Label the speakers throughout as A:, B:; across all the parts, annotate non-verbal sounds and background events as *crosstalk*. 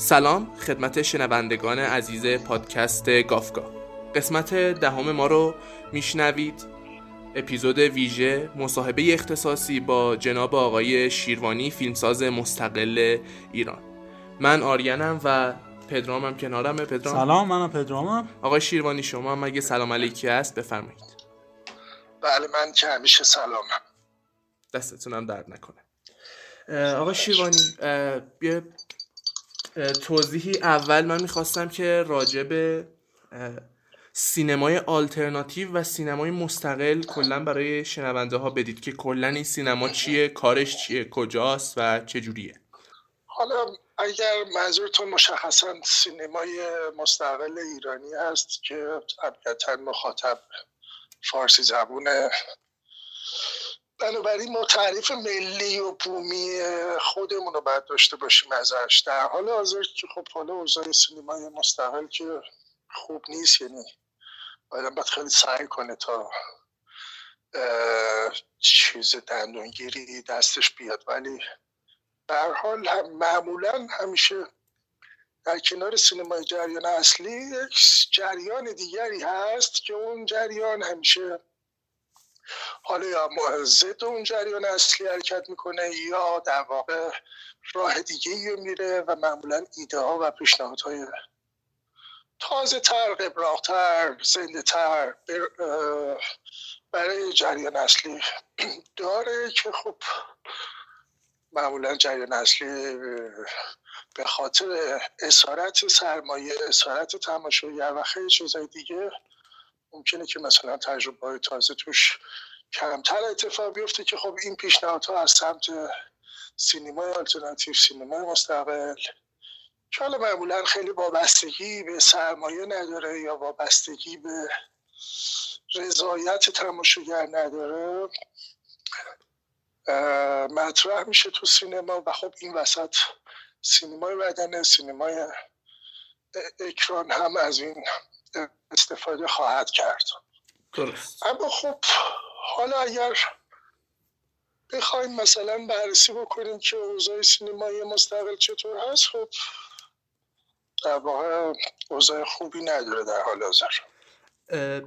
A: سلام خدمت شنوندگان عزیز پادکست گافگا. قسمت دهم ما رو میشنوید. اپیزود ویژه مصاحبه اختصاصی با جناب آقای شیروانی فیلمساز مستقل ایران. من آریانم و پدرامم کنارمه. پدرام.
B: سلام منم پدرامم.
A: آقای شیروانی شما هم اگه سلام علیکی هست بفرمایید.
C: بله من که همیشه سلامم.
A: دستتونم درد نکنه. آقای شیروانی یه توضیحی اول من می‌خواستم که راجع به سینمای آلترناتیو و سینمای مستقل کلا برای شنونده ها بدید که کلا این سینما چیه کارش چیه کجاست و چجوریه.
C: حالا اگر منظورتون مشخصا سینمای مستقل ایرانی هست که طبیعتا مخاطب فارسی زبونه بنابراین ما تعریف ملی و بومی خودمون رو باید داشته باشیم ازش. در حال حاضر که خب حالا اوضاع سینمای مستقل که خوب نیست یعنی آدم باید خیلی سعی کنه تا چیز دندونگیری دستش بیاد. ولی هر حال هم معمولا همیشه در کنار سینمای جریان اصلی یک جریان دیگری هست که اون جریان همیشه حالا یا ضد اون جریان اصلی حرکت می‌کنه یا در واقع راه دیگه میره و معمولا ایده ها و پیشنهادهای تازه تر قبراغ تر زنده تر برای جریان اصلی داره که خب معمولا جریان اصلی به خاطر اسارت سرمایه اسارت تماشاگر و خیلی چیزهای دیگه ممکنه که مثلا تجربه های تازه توش کمتر اتفاق بیفته که خب این پیشنهادها از سمت سینمای آلترناتیو سینمای مستقل که حالا معمولا خیلی وابستگی به سرمایه نداره یا وابستگی به رضایت تماشاگر نداره مطرح میشه تو سینما و خب این وسط سینمای بدنه سینمای اکران هم از این استفاده خواهد کرد.
A: درست.
C: اما خب حالا اگر بخوایم مثلا بررسی بکنیم که اوضاع سینمای مستقل چطور هست خب در واقع اوضاع خوبی نداره در حال حاضر.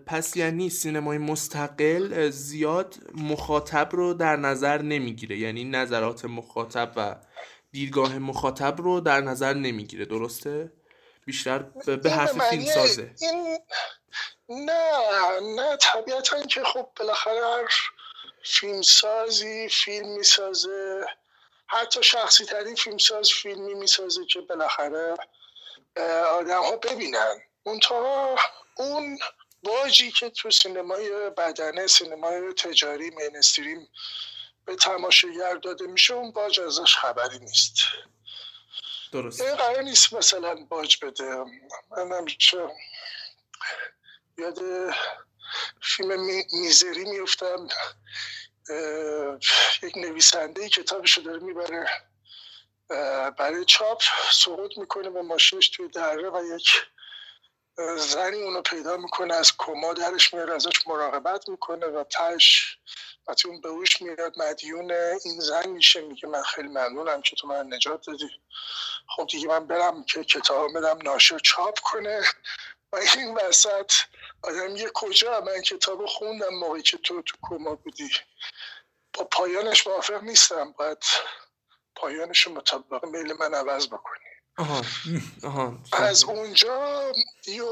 A: پس یعنی سینمای مستقل زیاد مخاطب رو در نظر نمی‌گیره. یعنی نظرات مخاطب و دیدگاه مخاطب رو در نظر نمی‌گیره. درسته؟ بیشتر به حرف فیلم سازه.
C: این نه نه طبیعتا که خب بالاخره هر فیلمسازی فیلم می‌سازه. حتی شخصی ترین فیلمساز فیلمی می‌سازه که بالاخره آدم ها ببینن. منتها اون باجی که تو سینمای بدنه سینمای تجاری مینستریم به تماشاگر داده میشه اون باج ازش خبری نیست.
A: درست
C: این قرار نیست مثلا باج بده. من همیشه یاد فیلم می- میزری میفتم. یک نویسنده کتابشو داره می‌بره. برای چاپ سقوط می‌کنه با ماشینش توی دره و یک اه، زنی اونو پیدا می‌کنه از کما درش میاره ازش مراقبت می‌کنه و تش وقتی اون به هوش میاد مدیون این زن میشه. میگه من خیلی ممنونم که تو من نجات دادی. خب دیگه من برم که کتاب بدم ناشر چاپ کنه. و این وسط آدم یه کجا؟ من کتاب خوندم موقعی که تو تو کما بودی. با پایانش موافق نیستم. باید پایانش رو مطابق میل من عوض بکنی.
A: آها *laughs* آها
C: از اونجا یه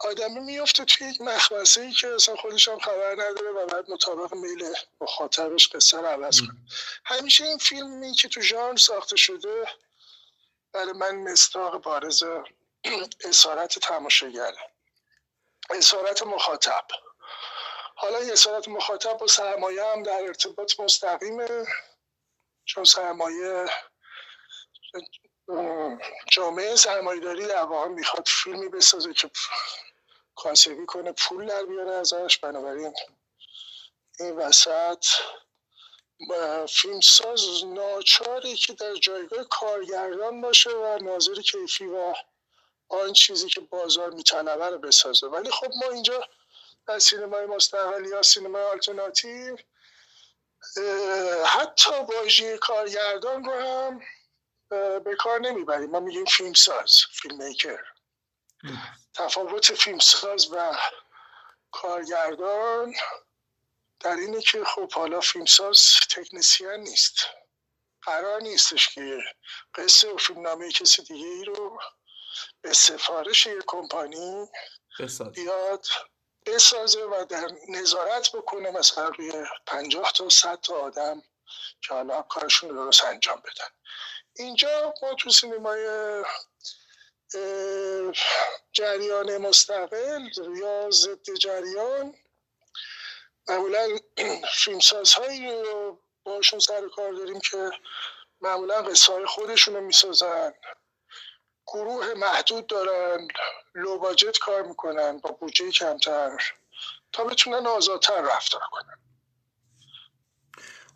C: آدمی میفته توی یک مخمسه ای که اصلا خودش هم خبر نداره و بعد مطابق میل مخاطبش قصه رو عوض کنه. همیشه این فیلمی که تو ژانر ساخته شده برای من مستاق بارز اسارت تماشاگره. اسارت مخاطب. حالا این اسارت مخاطب با سرمایه هم در ارتباط مستقیمه چون سرمایه جامعه سرمایه داری در واقع می‌خواد فیلمی بسازه که کاسبی کنه پول در بیاره ازش. بنابراین این وسط فیلمساز ناچاری که در جایگاه کارگردان باشه و ناظر کیفی و آن چیزی که بازار میطلبه رو بسازه. ولی خب ما اینجا در سینمای مستقل یا سینمای آلترناتیو حتی واژه کارگردان رو هم به کار نمی‌بریم. ما میگیم فیلمساز فیلم میکر تفاوت فیلمساز و کارگردان در اینه که خب حالا فیلمساز تکنسیان نیست. قرار نیستش که قصه و فیلمنامه کسی دیگه ای رو به سفارش یک کمپانی بیاد بسازه و در نظارت بکنه مثلا روی پنجاه تا صد تا آدم که حالا کارشون رو درست انجام بدن. اینجا ما تو سینمای جریان مستقل یا ضد جریان معمولا فیلمساز هایی باشون سر کار داریم که معمولا قصه های خودشون رو می‌سازن. گروه محدود دارن لو باجت کار می‌کنن با بودجه کمتر تا بتونن آزادتر رفتار کنن.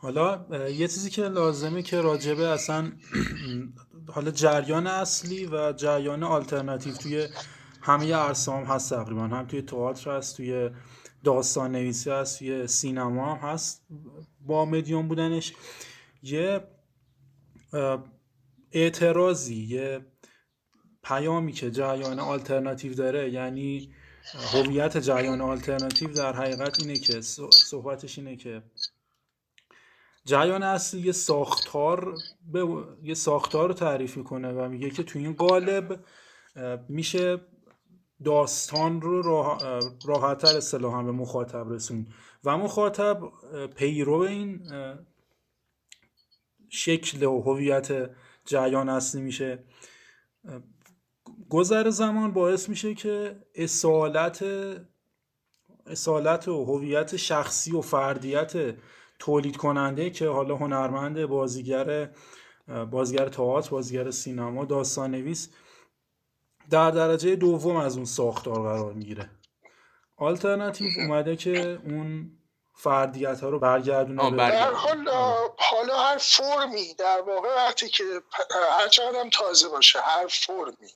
B: حالا یه چیزی که لازمه که راجبه اصلا *clears throat* حالا جریان اصلی و جریان آلترناتیو توی همه هم هست تقریبا. هم توی تئاتر هست توی داستان نویسی هست توی سینما هم هست. با مدیوم بودنش یه اعتراضی یه پیامی که جریان آلترناتیو داره یعنی هویت جریان آلترناتیو در حقیقت اینه که صحبتش اینه که جریان اصلی یه ساختار به یه ساختار رو تعریف کنه و میگه که تو این قالب میشه داستان رو راحتتر اصطلاحا به مخاطب رسون و مخاطب پیرو این شکل و هویت جریان اصلی میشه. گذر زمان باعث میشه که اصالت اصالت و هویت شخصی و فردیت تولید کننده که حالا هنرمند بازیگر بازیگر تئاتر بازیگر سینما داستان نویس در درجه دوم از اون ساختار قرار می‌گیره. آلترناتیو اومده که اون فردیت ها رو برگردونه
C: در حال حالا هر فرمی در واقع وقتی که هر چقدر تازه باشه هر فرمی.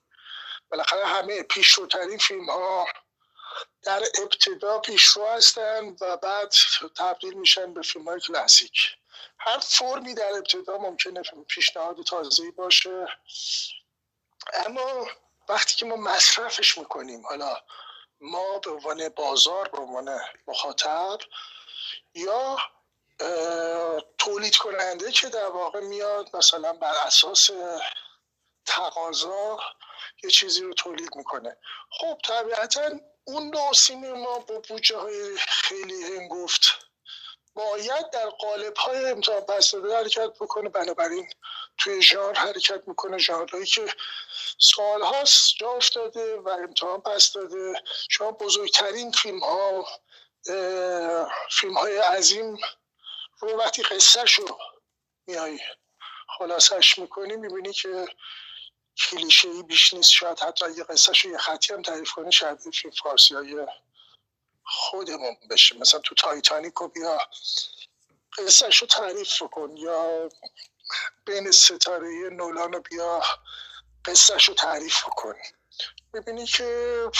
C: بالاخره همه پیشروترین فیلم ها در ابتدا پیشرو هستن و بعد تبدیل میشن به فیلم های کلاسیک. هر فرمی در ابتدا ممکنه پیشنهاد تازه باشه. اما وقتی که ما مصرفش می‌کنیم حالا ما به عنوان بازار به عنوان مخاطب یا تولید کننده که در واقع میاد مثلا بر اساس تقاضا یه چیزی رو تولید می‌کنه. خب طبیعتا اون نوع سینما با بودجه های خیلی هنگفت باید در قالب های امتحان پس حرکت بکنه. بنابراین توی ژانر حرکت می‌کنه. ژانرهایی که سالهاست جا افتاده و امتحان پس داده شما بزرگترین فیلم ها فیلم های عظیم رو وقتی قصه شو میایی خلاصش می‌کنی می‌بینی که کلیشه ای بیش نیست. شاید حتی یه خطی هم تعریف کنی شاید فیلم فارسی های خودمون بشه. مثلا تو تایتانیک رو بیا قصه رو تعریف کن یا بین ستاره نولان رو بیا قصه رو تعریف کن می‌بینی که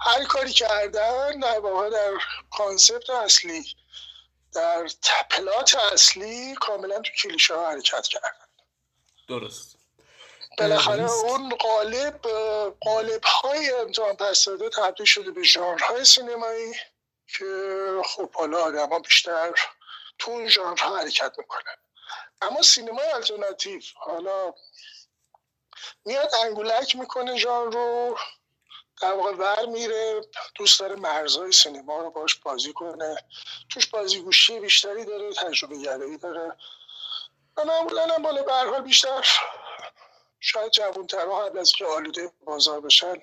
C: هر کاری کردن در واقع در concept اصلی در plot اصلی کاملا تو کلیشه ها حرکت کردن.
A: درست.
C: بالاخره اون قالب قالب های امتحان پس داده تبدیل شده به ژانرهای سینمایی که خب حالا آدم بیشتر تو اون ژانرها حرکت می‌کنن. اما سینمای الترناتیو حالا میاد انگولک می‌کنه ژانر رو در واقع ور میره دوست داره مرزهای سینما رو باش بازی کنه. توش بازیگوشی بیشتری داره تجربه گرایی داره. و معمولا هم بالا برحال بیشتر شاید جوانترها قبل از که آلوده بازار بشن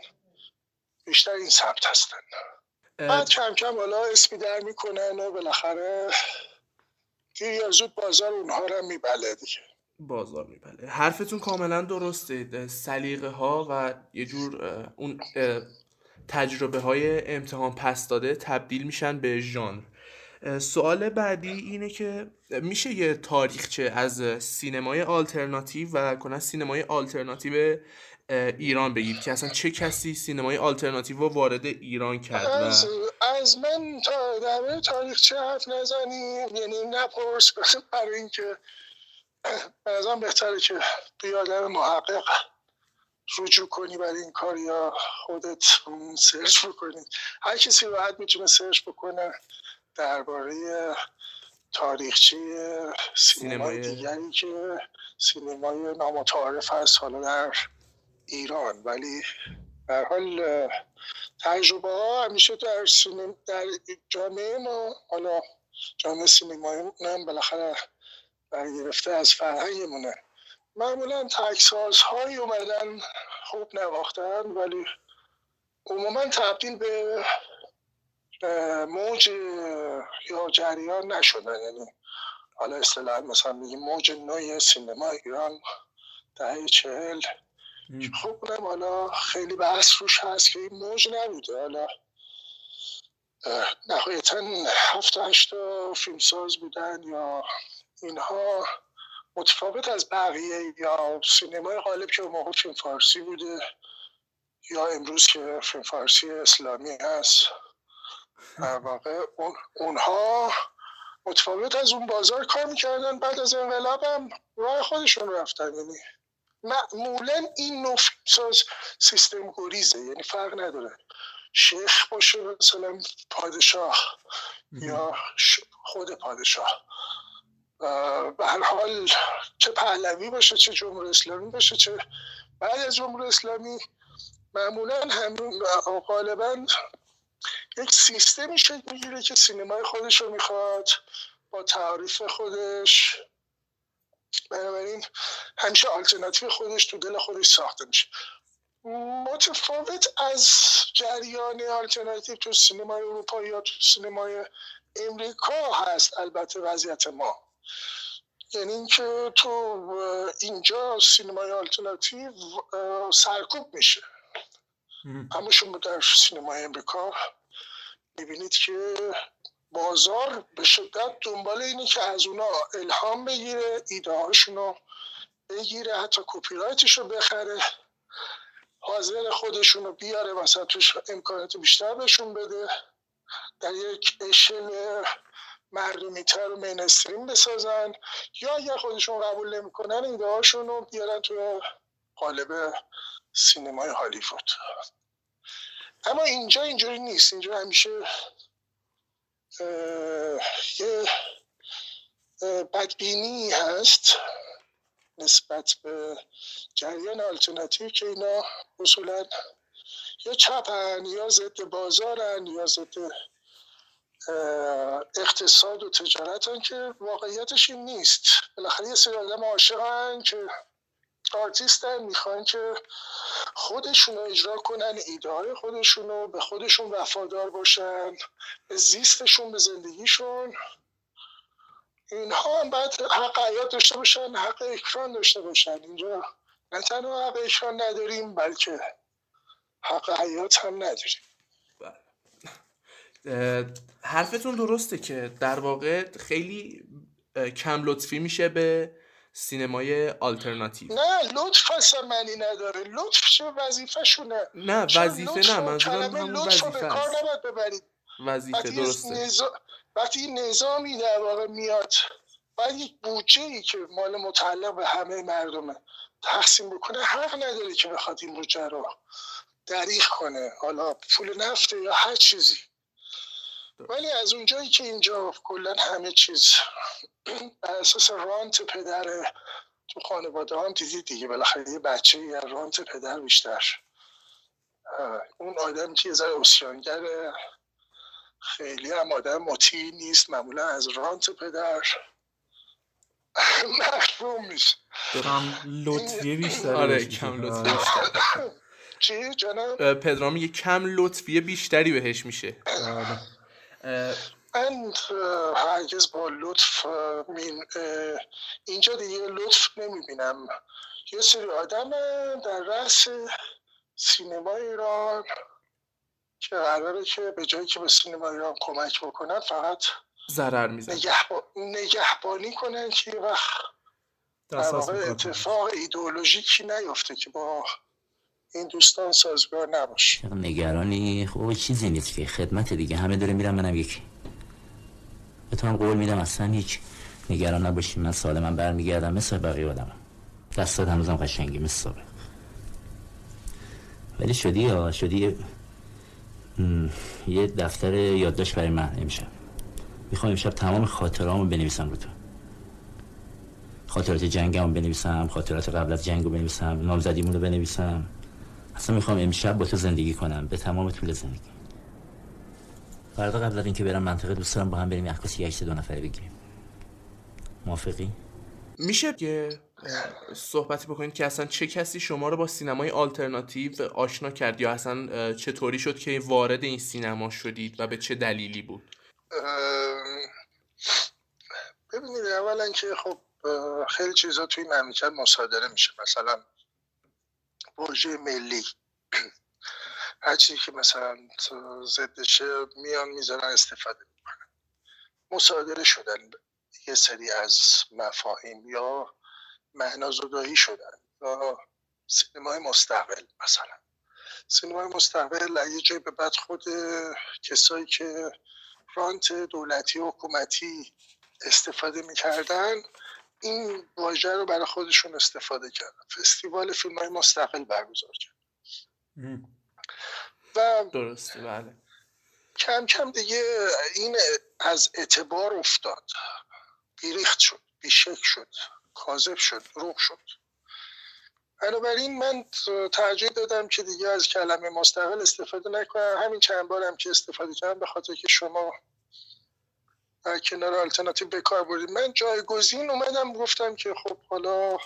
C: بیشتر این سمت هستن. بعد کم کم حالا اسمی در می‌کنن و بالاخره دیر یا زود بازار اونها رو میبله دیگه.
A: بازار میبله. حرفتون کاملا درسته. سلیقه ها و یه جور اون تجربه های امتحان پس داده تبدیل میشن به ژانر. سوال بعدی اینه که میشه یه تاریخچه از سینمای آلترناتیو و کلا سینمای آلترناتیو ایران بگید که اصلا چه کسی سینمای آلترناتیو رو وارد ایران کرد
C: از, از من تا در تاریخچه حرف نزنیم؟ یعنی نپرس *laughs* برای اینکه ازم بهتره که به یه آدم محقق رجوع کنی برای این کار یا خودت سرچ بکنی. هر کسی راحت می‌تونه سرچ بکنه. درباره تاریخچه سینمای دیگری که سینمای نامتعارف هست حالا در ایران. ولی در حال تجربه ها همیشه در, سینم در جامعه ما حالا جامعه سینمایی هم بالاخره برگرفته از فرهنگمونه. معمولا تکساز هایی اومدن خوب نواختن ولی عموما تبدیل به موج یا جریان نشدن یعنی حالا اصطلاح مثلا میگیم موج نوی سینما ایران دهه چهل. خب اونم حالا خیلی بحث روش هست که این موج نبوده. حالا نهایتا هفت هشتا فیلمساز بودن یا اینها متفاوت از بقیه یا سینمای غالب که موقع فیلم فارسی بوده یا امروز که فیلم فارسی اسلامی هست. در واقع اونها متفاوت از اون بازار کار می‌کردن. بعد از انقلاب هم راه خودشون رفتن. یعنی معمولا این نوع ساز سیستم گریزه یعنی فرق نداره. شیخ باشه مثلا پادشاه یا خود پادشاه. به هر حال چه پهلوی باشه چه جمهوری اسلامی باشه چه بعد از جمهوری اسلامی معمولا هم غالبا یک سیستمی شکل می‌گیره که سینمای خودش رو می‌خواد با تعریف خودش. بنابراین همیشه آلترناتیو خودش تو دل خودش ساخته میشه. متفاوت از جریان آلترناتیو تو سینمای اروپا یا تو سینمای امریکا هست البته وضعیت ما. یعنی اینکه تو اینجا سینمای آلترناتیو سرکوب میشه. اما شما در سینمای امریکا. می‌بینید که بازار به شدت دنبال اینه که از اونا الهام بگیره ایده هاشونو بگیره حتی کپی رو بخره. حاضر خودشون رو بیاره مثلا توش امکانات بیشتر بهشون بده. در یک اشل مردمی تر و مینستریم بسازن. یا اگر خودشون قبول نمی‌کنن ایده هاشون رو بیارن توی قالب سینمای هالیوود اما اینجا اینجوری نیست. اینجا همیشه یه بدبینی هست نسبت به جریان آلترناتیو که اینا اصولا یا چپن یا ضد بازارن یا ضد اقتصاد و تجارتن که واقعیتش این نیست. بالاخره یه سری آدم که آرتیستن می‌خوان که خودشون رو اجرا کنن ایده خودشون رو به خودشون وفادار باشن به زیستشون به زندگیشون. اینها هم باید حق حیات داشته باشن حق اکران داشته باشن. اینجا نه تنها حق اکران نداریم بلکه حق حیات هم نداریم.
A: بله. حرفتون درسته که در واقع خیلی کم لطفی میشه به سینمای آلترناتیو.
C: نه لطف اصلا معنی نداره. لطف چه وظیفه شونه
A: نه وظیفه نه منظورم همون وظیفه
C: به کار نباید ببرید.
A: وظیفه درسته.
C: وقتی نظامی در واقع میاد باید یک بودجه ای که مال متعلق به همه مردمه تقسیم بکنه حق نداره که بخواد این بودجه رو دریخ کنه. حالا پول نفته یا هر چیزی. ولی از اونجایی که اینجا کلا همه چیز بر اساس رانت پدر تو خانواده هم دیدید دیگه بالاخره یه بچه یه رانت پدر بیشتر. اون آدم که یه ذره اسیانگره خیلی هم آدم مطیع نیست معمولا از رانت پدر محروم میشه.
B: کم لطفی بیشتر
A: آره کم لطفی بیشتر
C: چی جناب؟
A: پدرام یه کم لطفی بیشتری بهش میشه.
C: من هرگز با لطف اینجا دیگه لطف نمی‌بینم. یه سری آدم در رأس سینما ایران که قراره که به جایی که به سینما ایران کمک بکنن فقط
A: ضرر میزن
C: نگهبا... نگهبانی کنن که یه وقت در واقع اتفاق ایدئولوژیکی نیفته که با این دوستان سازگار نباشه.
D: نگرانی خب چیزی نیست که خدمت دیگه. همه داره میرم منم یکی به هم قول میدم اصلا هیچ نگران نباشی من سالم برمیگردم مثل بقیه آدمم دستات هنوزم قشنگی مثل سابق. ولی شدی یا؟ شدی یه دفتر یادداشت برای من امشب. می‌خوام امشب تمام خاطرامو بنویسم رو تو. خاطرات جنگمو بنویسم خاطرات قبل از جنگو بنویسم نامزدیمون رو بنویسم. اصلا می‌خوام امشب با تو زندگی کنم به تمام طول زندگی. فردا قبل از اینکه برم منطقه دوست دارم با هم بریم عکاسی یک دو نفره بگیریم. موافقی؟
A: میشه که صحبتی بکنید که اصلا چه کسی شما رو با سینمای آلترناتیو آشنا کرد یا اصلا چطوری شد که وارد این سینما شدید و به چه دلیلی بود؟
C: ببینید اولا که خب خیلی چیزا توی مملکت مصادره میشه. مثلا واژه ملی. هر چیزی که مثلا ضدشه میان می‌ذارن استفاده می‌کنن. مصادره شدن یه سری از مفاهیم یا معنا زدایی شدن. یا سینمای مستقل مثلا. سینمای مستقل یه جای به بعد خود کسایی که فرانت دولتی و حکومتی استفاده می‌کردن این واژه رو برای خودشون استفاده کردن. فستیوال فیلم های مستقل برگزار کرد
A: و درسته بله.
C: کم کم دیگه این از اعتبار افتاد. بیریخت شد بیشک شد کاذب شد دروغ شد. بنابراین من ترجیح دادم که دیگه از کلمه مستقل استفاده نکنم. همین چند بارم که استفاده کردم به خاطر که شما در کنار آلترناتیو به کار بردید. من جایگزین اومدم گفتم که خب حالا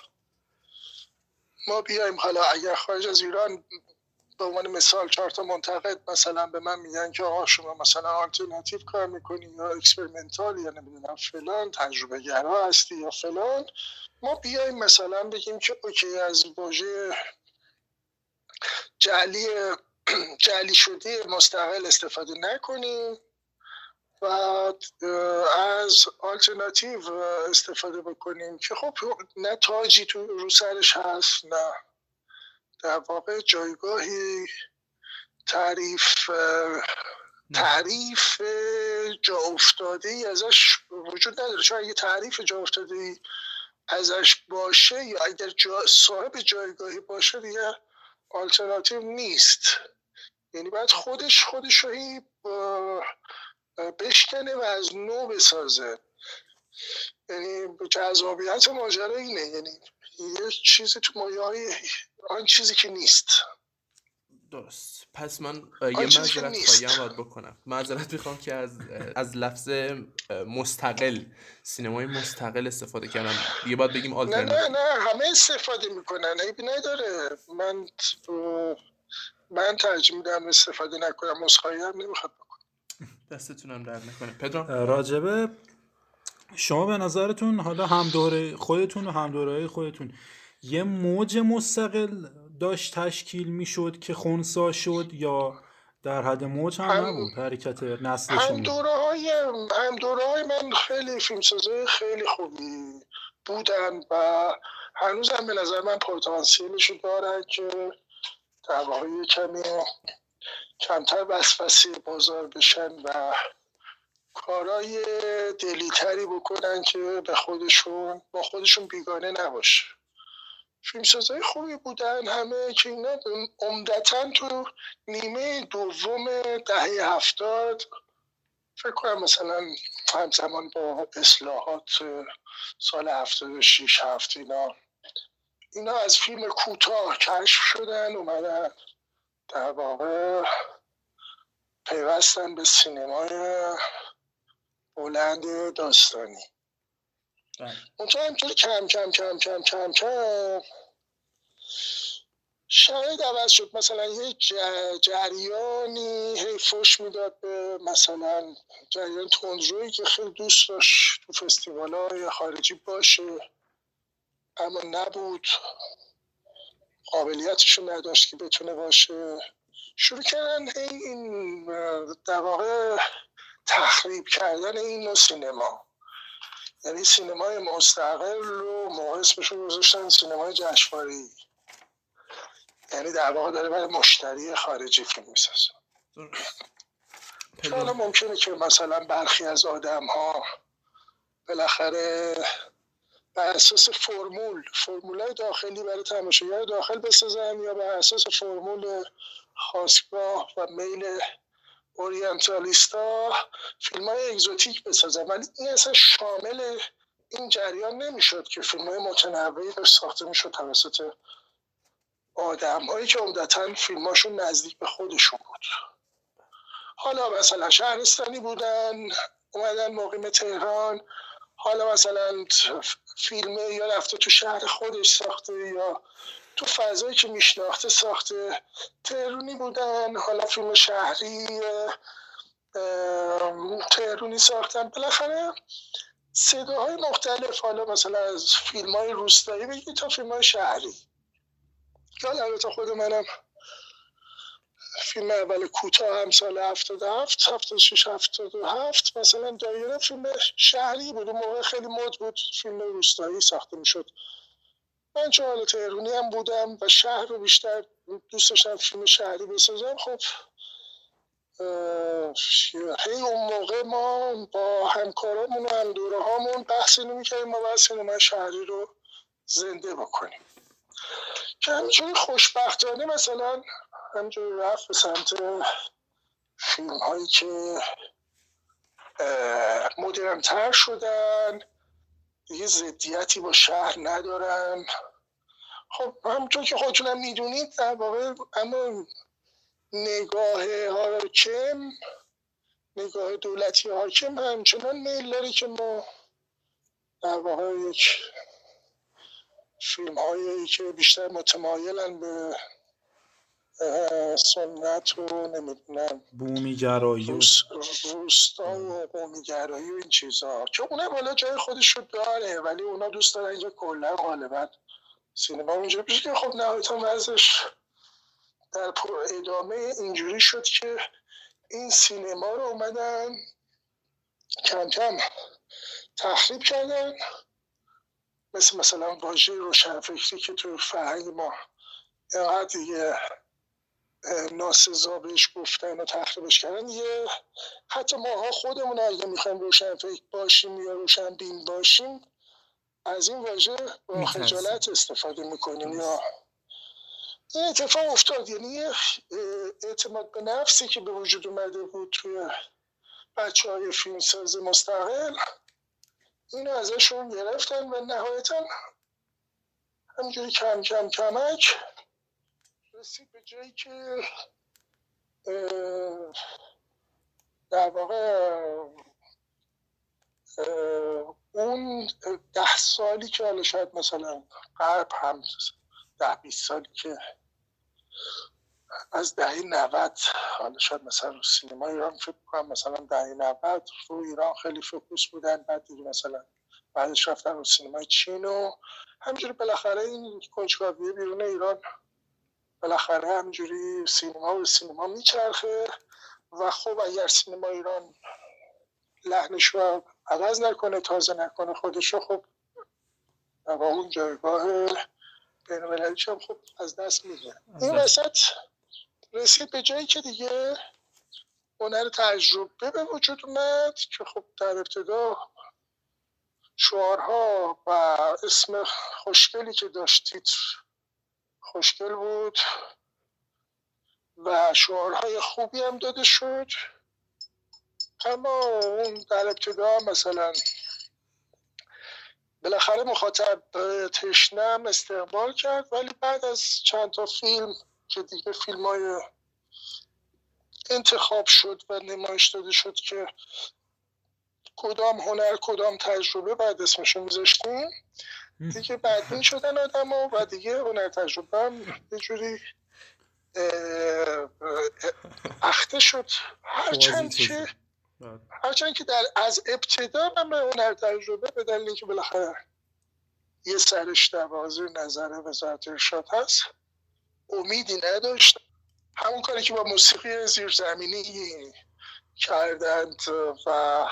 C: ما بیایم. حالا اگر خارج از ایران به عنوان مثال چهار تا منتقد مثلا به من میگن که آقا شما مثلا آلترناتیو کار می‌کنی یا experimental یا نمی‌دونم فلان تجربه گرا هستی یا فلان ما بیایم مثلا بگیم که اوکی از واژه جعلی *clears throat* جعلی شده مستقل استفاده نکنیم و از آلترناتیو استفاده بکنیم که خب نه تاجی تو رو سرش هست نه. در واقع جایگاهی تعریف تعریف جا افتاده ای ازش وجود نداره. چون اگه تعریف جا افتاده ای ازش باشه یا اگر جا صاحب جایگاهی باشه دیگه آلترناتیو نیست. یعنی باید خودش خودش رو بشکنه و از نو بسازه. یعنی جذابیت ماجرا اینه. یعنی یه چیزی تو مایه آن چیزی که نیست.
A: درست. پس من یه معذرت خواهیم باید بکنم. معذرت می‌خوام که از از لفظ مستقل سینمای مستقل استفاده کردم. یه باید بگیم
C: نه نه نه همه استفاده می‌کنن. عیبی نداره. من من ترجیح میدم استفاده نکنم. مسخایی هم نمی‌خواد بکنم.
A: دستتونم درد نکنه. پدرام؟
B: راجبه شما به نظرتون حالا هم دوره خودتون و هم دوره خودتون یه موج مستقل داشت تشکیل می‌شد که خونسا شد یا در حد موج هم, نبود حرکت نسل
C: هم دوره های هم دوره های من خیلی فیلمسازه خیلی خوبی بودن و هنوز هم به نظر من پتانسیلش دارن که در واقع کمی کمتر وسوسه بازار بشن و کارای دلیتری بکنن که به خودشون با خودشون بیگانه نباشه. فیلمسازهای خوبی بودن. همه که اینا عمدتا تو نیمه دوم دهه هفتاد فکر کنم مثلا همزمان با اصلاحات سال هفتاد و شیش هفت اینا. اینا از فیلم کوتاه کشف شدن اومدن در واقع پیوستن به سینمای بلند داستانی. اونجا همطور کم کم کم کم کم کم. شاید عوض شد. مثلا یه جریانی هی فش می‌داد به مثلا جریان تندرویی که خیلی دوست داشت تو فستیوال های خارجی باشه اما نبود. قابلیتشو نداشت که بتونه باشه. شروع کردن این در واقع تخریب کردن این نوع سینما. یعنی سینمای مستقل رو ما اسمشو گذاشتن سینمای جشنواره‌ای یعنی در واقع داره برای مشتری خارجی فیلم می‌سازه. حالا ممکنه که مثلا برخی از آدم ها بالاخره بر اساس فرمول فرمول داخلی برای تماشاگر داخل بسازن یا بر اساس فرمول خاصگاه و میل اورینتالیستا فیلم های اگزوتیک بسازن ولی این اصلا شامل این جریان نمی‌شد که فیلم های متنوعی داشت ساخته می‌شد توسط آدم هایی که عمدتا فیلماشون نزدیک به خودشون بود. حالا مثلا شهرستانی بودن اومدن مقیم تهران حالا مثلا فیلم یا رفته تو شهر خودش ساخته یا تو فضایی که میشناخته ساخته تهرونی بودن حالا فیلم شهری تهرونی ساختن. بالاخره صداهای مختلف حالا مثلا از فیلم های روستایی بگید تا فیلم های شهری. حالا البته خود منم فیلم اول کوتاه هم سال 77 76 77 مثلا دایره فیلم شهری بود. موقع خیلی مد بود فیلم روستایی ساخته می‌شد. من چون حالا تهرونی هم بودم و شهر رو بیشتر دوست داشتم فیلم شهری بسازم. خب هی اون موقع ما با همکارامون و همدوره هامون بحث اینو ما باید سینما شهری رو زنده بکنیم. که همینجوری خوشبختانه مثلا همینجوری رفت به سمت فیلم هایی که مدرنتر شدن یه زدیتی با شهر ندارن. خب همونطور که خودتونم می‌دونید در واقع اما نگاه حاکم نگاه دولتی حاکم همچنان میل داره که ما در واقع یک فیلم هایی که بیشتر متمایلن به سنت و نمی‌دونم.
B: بومیگرایی
C: روستا و بومیگرایی و این چیزها که اونم حالا جای خودش رو داره ولی اونا دوست دارن اینجا کلا غالبا سینما اونجا پیش که خب نهایتا وزش در ادامه اینجوری شد که این سینما رو اومدن کم کم تخریب کردن. مثل مثلا واژه روشنفکری که تو فرهنگ ما اینقدر دیگه ناسزا بهش گفتن و تخریبش کردن یه حتی ماها خودمون اگه می‌خوایم روشن فکر باشیم یا روشن بین باشیم از این واژه با خجالت استفاده می‌کنیم یا این اتفاق افتاد. یعنی اعتماد به نفسی که به وجود اومده بود توی بچه های فیلمساز مستقل اینو ازشون گرفتن و نهایتا همینجوری کم کم کمک رسید به جایی که در واقع اون ده سالی که حالا شاید مثلا قرب هم ده بیست سالی که از دهه 90 حالا شاید مثلا رو سینما ایران فکر کنم مثلا دهه 90 رو ایران خیلی فوکوس بودن بعد دیگه مثلا بعدش رفتن رو سینمای چین و همینجوری بالاخره این کنجکاوی بیرون ایران بالاخره همینجوری سینما و سینما میچرخه و خب اگر سینما ایران لحنش رو عوض نکنه تازه نکنه خودش رو خب و اون جایگاه بین هم خب از دست میده. این وسط رسید به جایی که دیگه هنر تجربه به وجود اومد که خب در ابتدا شعارها و اسم خوشگلی که داشتید خوشگل بود و شعارهای خوبی هم داده شد. اما اون در ابتدا مثلا بالاخره مخاطب تشنم استقبال کرد ولی بعد از چند تا فیلم که دیگه فیلم های انتخاب شد و نمایش داده شد که کدام هنر کدام تجربه بعد اسمشون میذاشتیم. دیگه بدبین شدن آدم و دیگه هنر تجربه هم یه جوری اخته شد. هرچند که بله. هرچند که در از ابتدا من به هنر تجربه به دلیل اینکه بالاخره یه سرش در نظر وزارت ارشاد هست امیدی نداشت. همون کاری که با موسیقی زیرزمینی کردند و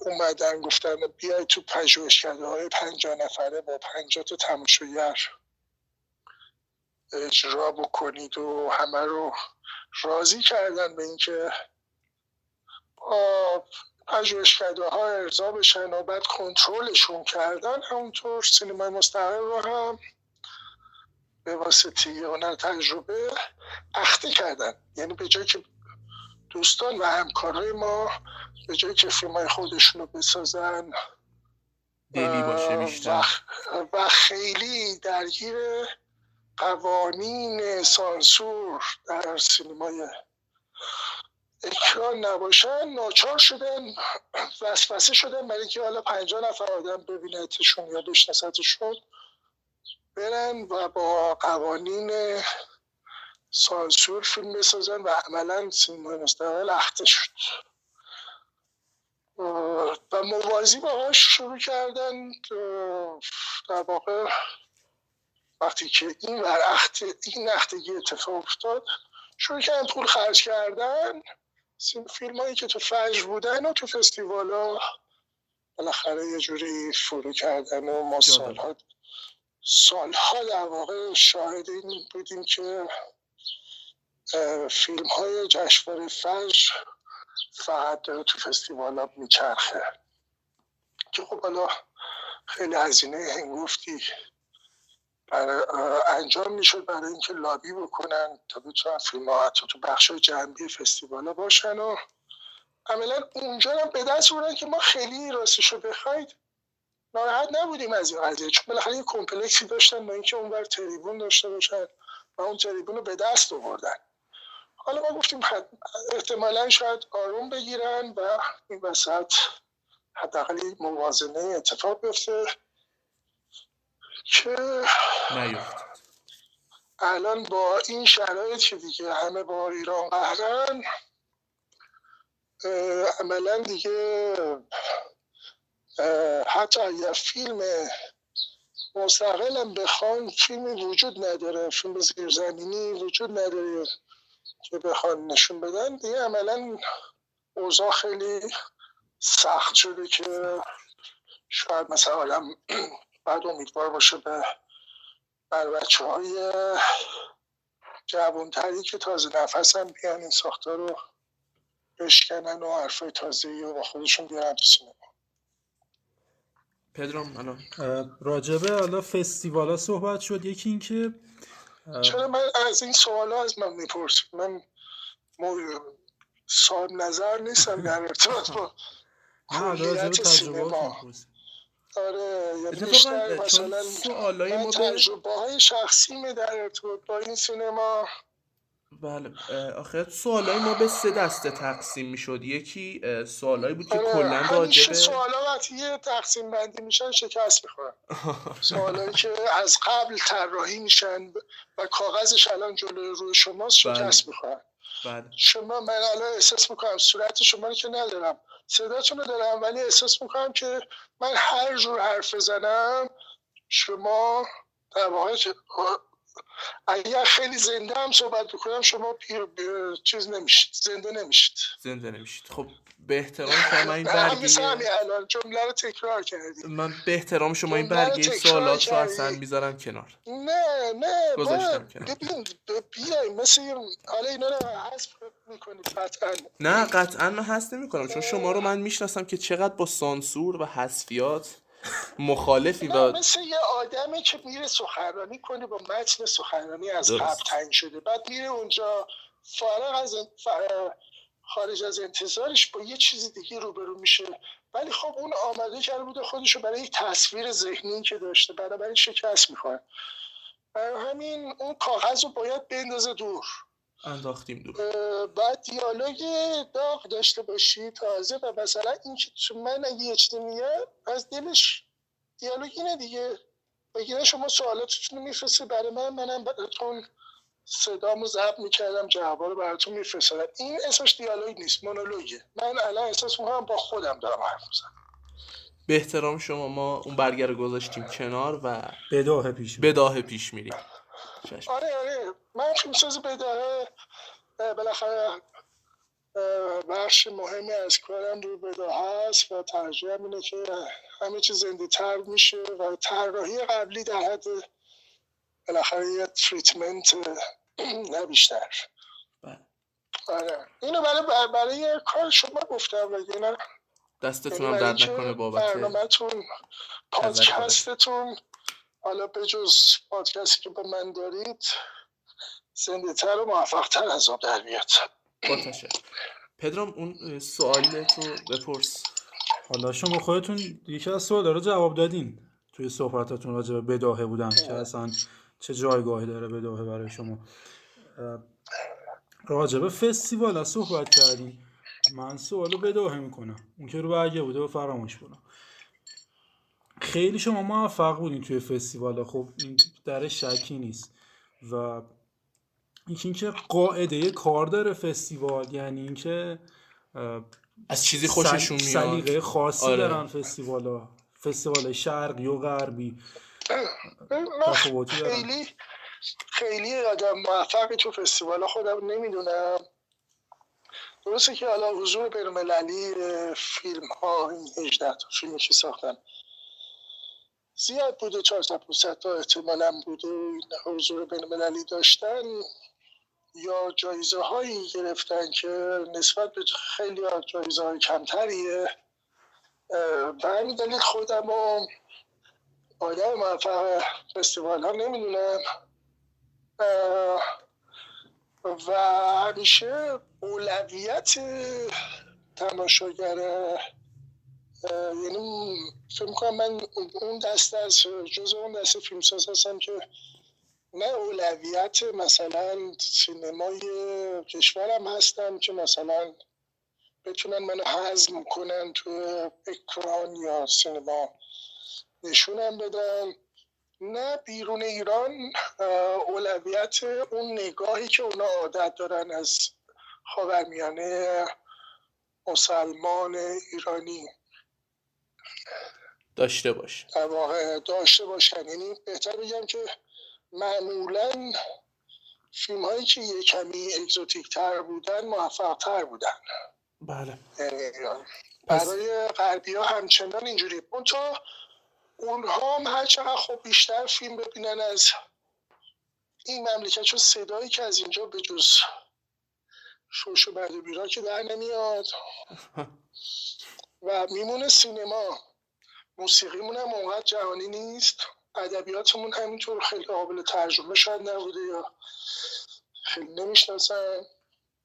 C: اومدن گفتن بیای تو پژوهشکده های پنجاه نفره با پنجاه تا تماشاگر اجرا بکنید و همه رو راضی کردن به اینکه پژوهشکده ها ارضا بشن و بعد کنترلشون کردن. همونطور سینمای مستقل رو هم به واسطه هنر تجربه اختی کردن. یعنی به جای که دوستان و همکارای ما به جایی که فیلم های خودشون رو بسازن
A: باشه
C: و خیلی درگیر قوانین سانسور در سینمای اکران نباشن. ناچار شدن وسوسه شدن برای اینکه حالا پنجاه نفر آدم ببینتشون یا بشناستشون برن و با قوانین سانسور فیلم بسازن و عملا سینمای مستقل اخته شد. و موازی باهاش شروع کردن در واقع وقتی که این اخت این اختگی اتفاق افتاد شروع کردن پول خرج کردن. فیلم هایی که تو فجر بودن و تو فستیوال ها بالاخره یه جوری فرو کردن و ما سالها سالها در واقع شاهد این بودیم که فیلم های جشنواره فجر فقط داره تو فستیوال ها میچرخه. که خب حالا خیلی هزینه هنگفتی برای انجام می‌شد برای اینکه لابی بکنن تا بتونن فیلم ها حتی تو بخش جنبی فستیوال ها باشن و عملا اونجا هم به دست بودن که ما خیلی راستشو بخواید. ناراحت نبودیم از این قضیه چون بالاخره یه کمپلکسی داشتن با اینکه اونور تریبون داشته باشن و اون تریبون رو به دست آوردن. حالا ما گفتیم احتمالا شاید آروم بگیرن و این وسط حداقل موازنه اتفاق بیفته که الان با این شرایط دیگه همه با ایران قهرن عملا دیگه حتی اگر فیلم مستقلم بخوان فیلمی وجود نداره فیلم زیرزمینی وجود نداره. که بخوان نشون بدن دیگه عملا اوضاع خیلی سخت شده که شاید مثلا آدم *clears throat* بعد امیدوار باشه به بر بچه های جوانتری که تازه نفس هم بیان این ساختار رو بشکنن و حرفای تازه و با خودشون بیارن تو سینما.
A: پدرام
B: الان. راجبه حالا فستیوالا صحبت شد. یکی این که
C: چرا من از این سوالا از من می‌پرسید من صاحب نظر نیستم در ارتباط با *laughs* کلیت سینما. آره یعنی بیشتر مثلا من تجربه های شخصی در ارتباط با این سینما
A: بله آخه سوالای ما به سه دسته تقسیم می‌شد یکی سوالایی بود که آره. کلا راجبه
C: سوالا وقتی یه تقسیم بندی میشن شکست می‌خورن *laughs* سوالایی که از قبل طراحی میشن و کاغذش الان جلوی روی شماست شکست بله. می‌خورن
A: بله.
C: شما من الان احساس می‌کنم صورت شما رو که ندارم صداتون رو دارم ولی احساس می‌کنم که من هر جور حرف بزنم شما در واقع اگر خیلی زنده هم صحبت بکنم شما پیر چیز نمیشید زنده نمیشید.
A: زنده نمیشید. خب به احترام شما این *laughs* برگه
C: الان جمله رو تکرار کردی.
A: من به احترام شما این برگه سوالات رو اصلا می‌ذارم کنار.
C: نه نه گذاشتم کنار. ببین بیای مثل حالا اینا رو حذف می‌کنید قطعا.
A: نه قطعا من حذف نمی‌کنم چون شما رو من می‌شناسم که چقدر با سانسور و حذفیات مخالفی و
C: مثل یه آدمی که میره سخنرانی کنه با متن سخنرانی از قبل تعیین شده. بعد میره اونجا فارغ از خارج از انتظارش با یه چیزی دیگه روبرو میشه. ولی خب اون آماده کرده بوده خودش رو برای یک تصویر ذهنی که داشته. برای شکست می‌کنه برای همین اون کاغذ رو باید بندازه دور.
A: انداختیم دور.
C: باید دیالوگ داغ داشته باشی تازه و مثلا این که من اگه یه چیزی میگم از دلش دیالوگ اینه دیگه. بگیره شما سوالاتتون رو میفرسته برای من منم براتون صدامو ضبط می‌کردم جوابا رو براتون میفرستادم. این اسمش دیالوگ نیست مونولوگه. من الان احساس می‌کنم با خودم دارم حرف می‌زنم.
A: به احترام شما ما اون برگر رو گذاشتیم کنار و
B: بداه پیش
A: بداه پیش میریم.
C: آره آره. من فیلمساز بداهه بالاخره بخش مهمی از کارم رو بداه هست و ترجیح اینه که همه چیز زنده تر میشه و طراحی قبلی در حد بالاخره یه تریتمنت نه بیشتر.
A: بله.
C: آره. اینو برای برای کار شما گفتم وگه نه
A: دستتون هم درد نکنه بابت
C: برنامهتون پادکستتون حالا به جز پادکستی که با من دارید زنده تر و موفق تر از آب در بیاد
A: پدرام اون سوال تو بپرس.
B: حالا شما خودتون یکی از سوال رو جواب دادین توی صحبتاتون راجع به بداهه بودن. که اصلا چه جایگاهی داره بداهه برای شما. راجع به فستیوال صحبت کردیم من سوالو بداهه می‌کنم. اون که رو برگه بوده و فراموش کنم. خیلی شما موفق بودین توی فستیوال خب این در شکی نیست. و اینکه قاعده کار داره فستیوال یعنی اینکه
A: از چیزی خوششون میاد.
B: سلیقه خاصی آره. دارن فستیوال ها فستیوال شرقی و غربی.
C: خیلی خیلی آدم موفقی تو فستیوال خودم نمی‌دونم. درسته که حالا حضور بینالمللی فیلم ها این 18 تا فیلمی که ساختن زیاد بوده 400 500 تا احتمالا بوده حضور بینالمللی داشتن. یا جایزه هایی گرفتن که نسبت به خیلی جایزه های کمتریه. به همین دلیل خودم و آدم موفق فستیوال ها نمی‌دونم. و همیشه اولویت تماشاگر یعنی فکر می‌کنم من اون دست از جز اون دست فیلمساز هستم که نه اولویت مثلا سینمای کشورم هستم که مثلا بتونن منو حزم کنن تو اکران یا سینما نشونم بدن. نه بیرون ایران اولویت اون نگاهی که اونا عادت دارن از خاورمیانه مسلمان ایرانی.
A: داشته باش
C: داشته باشن. یعنی بهتر بگم که معمولا فیلم هایی که یه کمی اگزوتیک تر بودن. موفق تر بودن
A: بله
C: برای غربی ها همچنان اینجوری. اون تو اونها هم هر چقدر خب بیشتر فیلم ببینن از این مملکت چون صدایی که از اینجا به جز شوش و بیرا که در نمیاد. *laughs* و میمونه سینما. موسیقیمون هم اونقدر جهانی نیست. ادبیاتمون همینطور خیلی قابل ترجمه شاید نبوده یا خیلی نمی‌شناسن.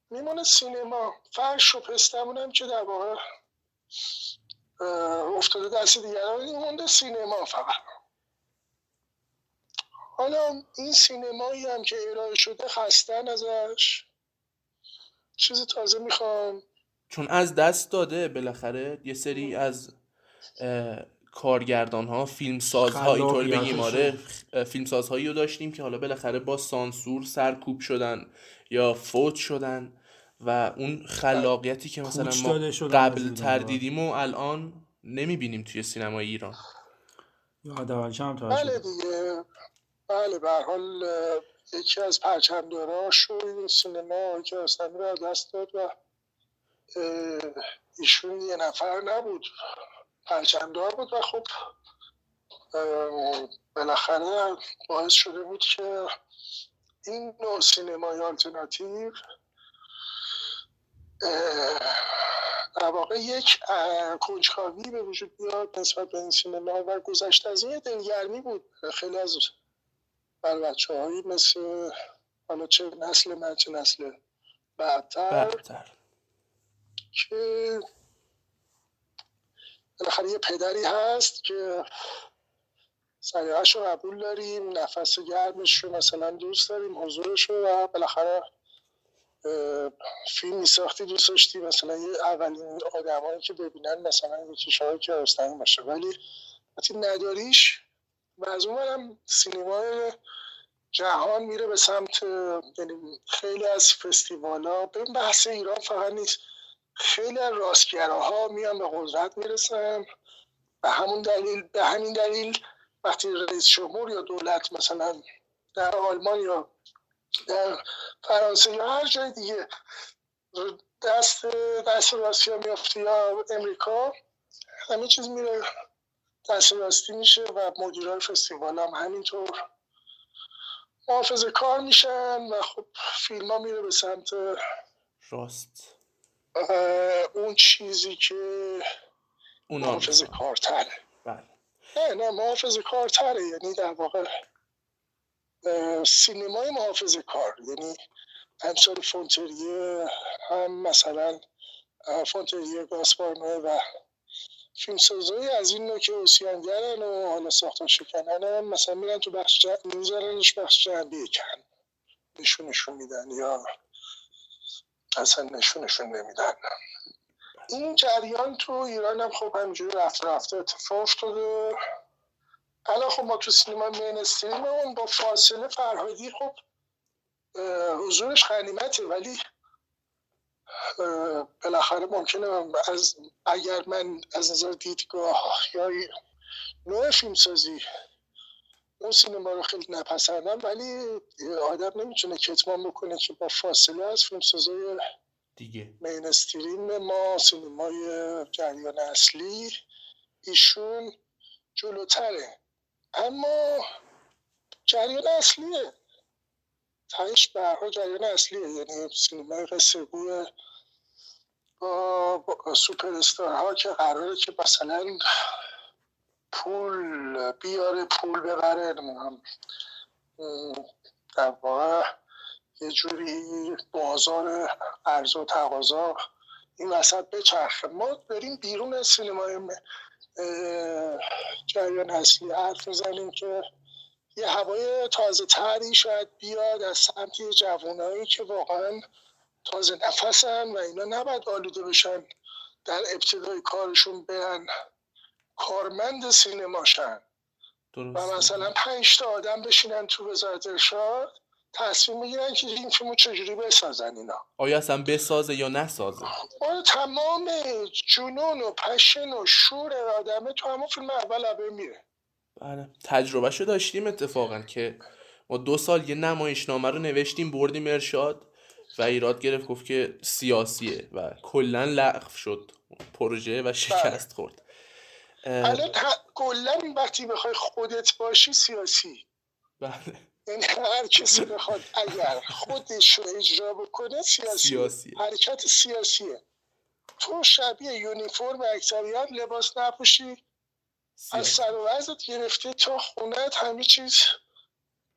C: میمونه سینما. فرش و پستمون هم که در واقع افتاده دست دیگران مونده سینما فقط. حالا این سینمایی هم که ارائه شده خستن ازش. چیز تازه می‌خوام.
A: چون از دست داده بالاخره یه سری از کارگردان ها فیلم ها اینطور بگیم آره فیلم هایی رو داشتیم که حالا بالاخره با سانسور سرکوب شدن یا فوت شدن و اون خلاقیتی که مثلا ما قبل تردیدیم و الان نمی‌بینیم توی سینما ایران.
C: بله دیگه. بله به حال یکی از پرچمداراش و این سینما که اصلا رو دست داد و ایشون یه نفر نبود. پرچمدار بود و خب بالاخره باعث شده بود که این نوع سینمای آلترناتیو در واقع یک کنجکاوی به وجود بیاد نسبت به این سینما و گذشته از این دلگرمی بود. خیلی از بر بچه هایی مثل حالا چه نسل من چه نسل بعدتر. که بالاخره یه پدری هست که سریعش رو قبول داریم نفس گرمش رو مثلا دوست داریم حضورش رو و بالاخره فیلمی ساختی دوست داشتی مثلا یه اولین آدمایی که ببینن مثلا یه کشور کیارستمی باشه. ولی وقتی نداریش و از اون سینمای جهان میره به سمت یعنی خیلی از فستیوال ها به بحث ایران فقط نیست. خیلی از راستگراها میان به قدرت می‌رسن. به همون دلیل به همین دلیل وقتی رئیس جمهور یا دولت مثلا در آلمان یا در فرانسه یا هر جای دیگه دست دست راستی میافته یا امریکا همه چیز میره دست راستی میشه و مدیرای فستیوال هم همینطور محافظ کار میشن و خب فیلم ها میره به سمت
A: راست.
C: اون چیزی که محافظ کارتره
A: بله.
C: نه نه محافظ کارتره. یعنی در واقع سینمای محافظ کار. یعنی همسال فونتریه هم مثلا فونتریه گاسپارنوه و فیلمسازایی از این نوع که اوسیانگرن و حالا ساختار شکنن مثلا میرن تو بخش جن... میذارنش بخش جنبی کن. نشونشون میدن یا اصلا نشونشون نمیدن. این جریان تو ایران هم خب همینجوری رفته رفته اتفاق افتاده. الان خب ما تو سینما مینستریم اون با فاصله فرهادی خب حضورش غنیمته ولی بالاخره ممکنه از اگر من از نظر دیدگاه یا نوع فیلمسازی اون سینما رو خیلی نپسندم ولی آدم نمی‌تونه کتمان بکنه که با فاصله از فیلمسازای
A: دیگه.
C: مینستریم ما سینمای جریان اصلی ایشون جلوتره. اما جریان اصلیه. تهش به جریان اصلیه. یعنی سینمای قصه با سوپر ها که قراره که مثلا پول بیاره پول ببره در واقع یه جوری بازار ارز و تقاضا این وسط بچرخه. ما بریم بیرون سینمای جریان اصلی حرف می‌زنیم که یه هوای تازه تری شاید بیاد از سمت جوانایی که واقعا تازه نفسن و اینا نباید آلوده بشن در ابتدای کارشون برن. کارمند سینماشن و مثلا پنج تا آدم بشینن تو وزارت ارشاد تصمیم می‌گیرن که این فیلمو چجوری بسازن اینا.
A: آیا اصلا بسازه یا نسازه؟
C: آیا تمام جنون و پشن و شور آدمه تو همون فیلم اول عبه میره.
A: بله. تجربه شو داشتیم اتفاقا که ما دو سال یه نمایشنامه رو نوشتیم بردیم ارشاد و ایراد گرفت گفت که سیاسیه و کلا لغو شد پروژه و شکست بله. خورد.
C: الان کلا وقتی بخوای خودت باشی سیاسی.
A: بله.
C: یعنی هر کسی بخواد اگر خودش رو اجرا بکنه سیاسی.
A: سیاسی.
C: حرکت سیاسیه. تو شبیه یونیفرم اکثریت لباس نپوشی. از سر و گرفته تا خونت همه چیز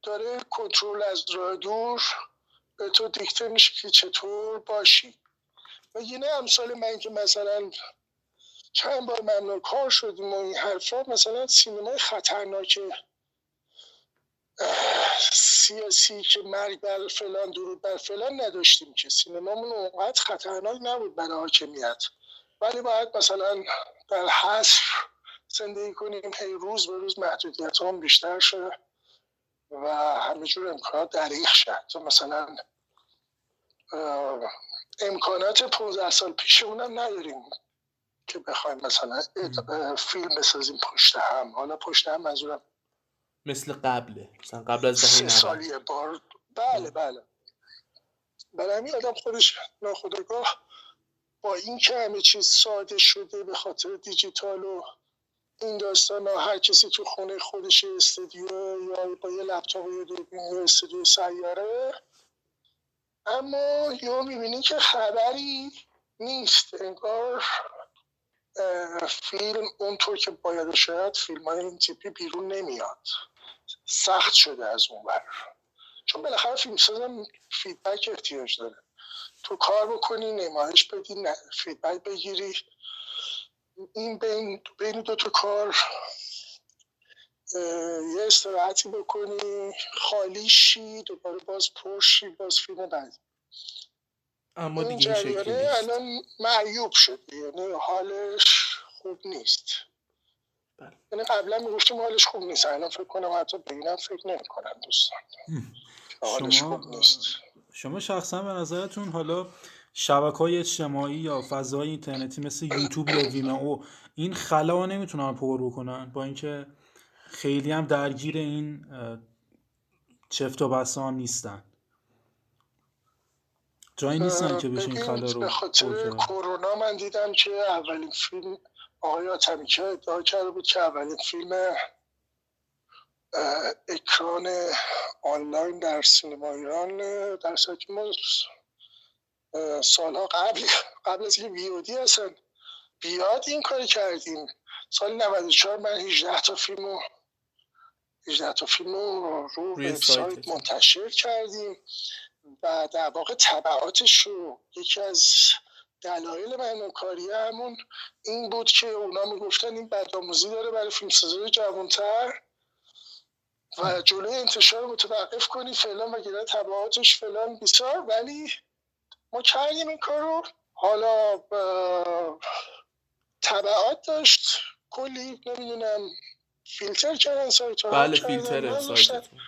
C: داره کنترل از راه دور. به تو دیکته میشه که چطور باشی. و یه نه امثال من که مثلا چند بار ممنون کار شدیم و این حرفا مثلا سینمای خطرناک سیاسی که مرگ بر فلان درود بر فلان نداشتیم که. سینمامون اونقدر خطرناک نبود برای حاکمیت. ولی باید مثلا در حصر زندگی کنیم هی روز به روز محدودیت هم بیشتر شده و همه جور امکانات دریخ شد. مثلا امکانات 15 سال پیشمون نداریم. که بخوایم مثلا فیلم بسازیم پشت هم. حالا پشت هم منظورم
A: مثل قبله. مثلا قبل از
C: سه سالی بار. بله بله. برای همین آدم خودش ناخداگاه با این که همه چیز ساده شده به خاطر دیجیتال و این داستان ها هر کسی تو خونه خودش استودیو یا با یه لپتاپ یا دوربین یا استودیو سیاره. اما یا می‌بینی که خبری نیست. انگار فیلم اونطور که باید شاید فیلم های این تیپی بیرون نمیاد. سخت شده از اون بر چون بالاخره فیلم سازم feedback احتیاج داره. تو کار بکنی نمایش بدی feedback بگیری. این بین, بین دو تا کار یه استراحتی بکنی خالی شی دوباره باز پر شی باز فیلم بعدی
A: اما دیگه این شکلی
C: الان معیوب شد یعنی حالش خوب نیست.
A: بله.
C: یعنی قبلا می‌گفتیم حالش خوب نیست. الان فکر کنم حتی به اینم فکر نمی‌کنن دوستان. حالش
B: شما
C: خوب نیست.
B: شما شخصا به نظرتون حالا شبکه های اجتماعی یا فضای اینترنتی مثل یوتیوب یا ویمئو این خلا نمی‌تونن پر بکنن؟ با اینکه خیلی هم درگیر این چفت و بسا هم نیستن. جایی نیستن که بشه این خلا رو
C: به خاطر کرونا من دیدم که اولین فیلم آقای آتمیکه ادعا کرده بود که اولین فیلم اکران آنلاین در سینما ایران در که ما سالها قبل قبل از اینکه ویودی اصلا بیاد این کار کردیم. سال 94 من 18 تا فیلم رو 18 تا فیلم رو رو وبسایت. منتشر کردیم. و در واقع تبعاتش رو یکی از دلایل معنوکاری همون این بود که اونا می‌گفتن این بدآموزی داره برای فیلمسازای جوانتر و جلوی انتشار رو متوقف کنی فعلا وگرنه تبعاتش فلان بیسار ولی ما کردیم این کار رو حالا تبعات داشت. کلی نمی‌دونم. فیلتر کردن سایت ها
A: بله فیلتر سایتتون.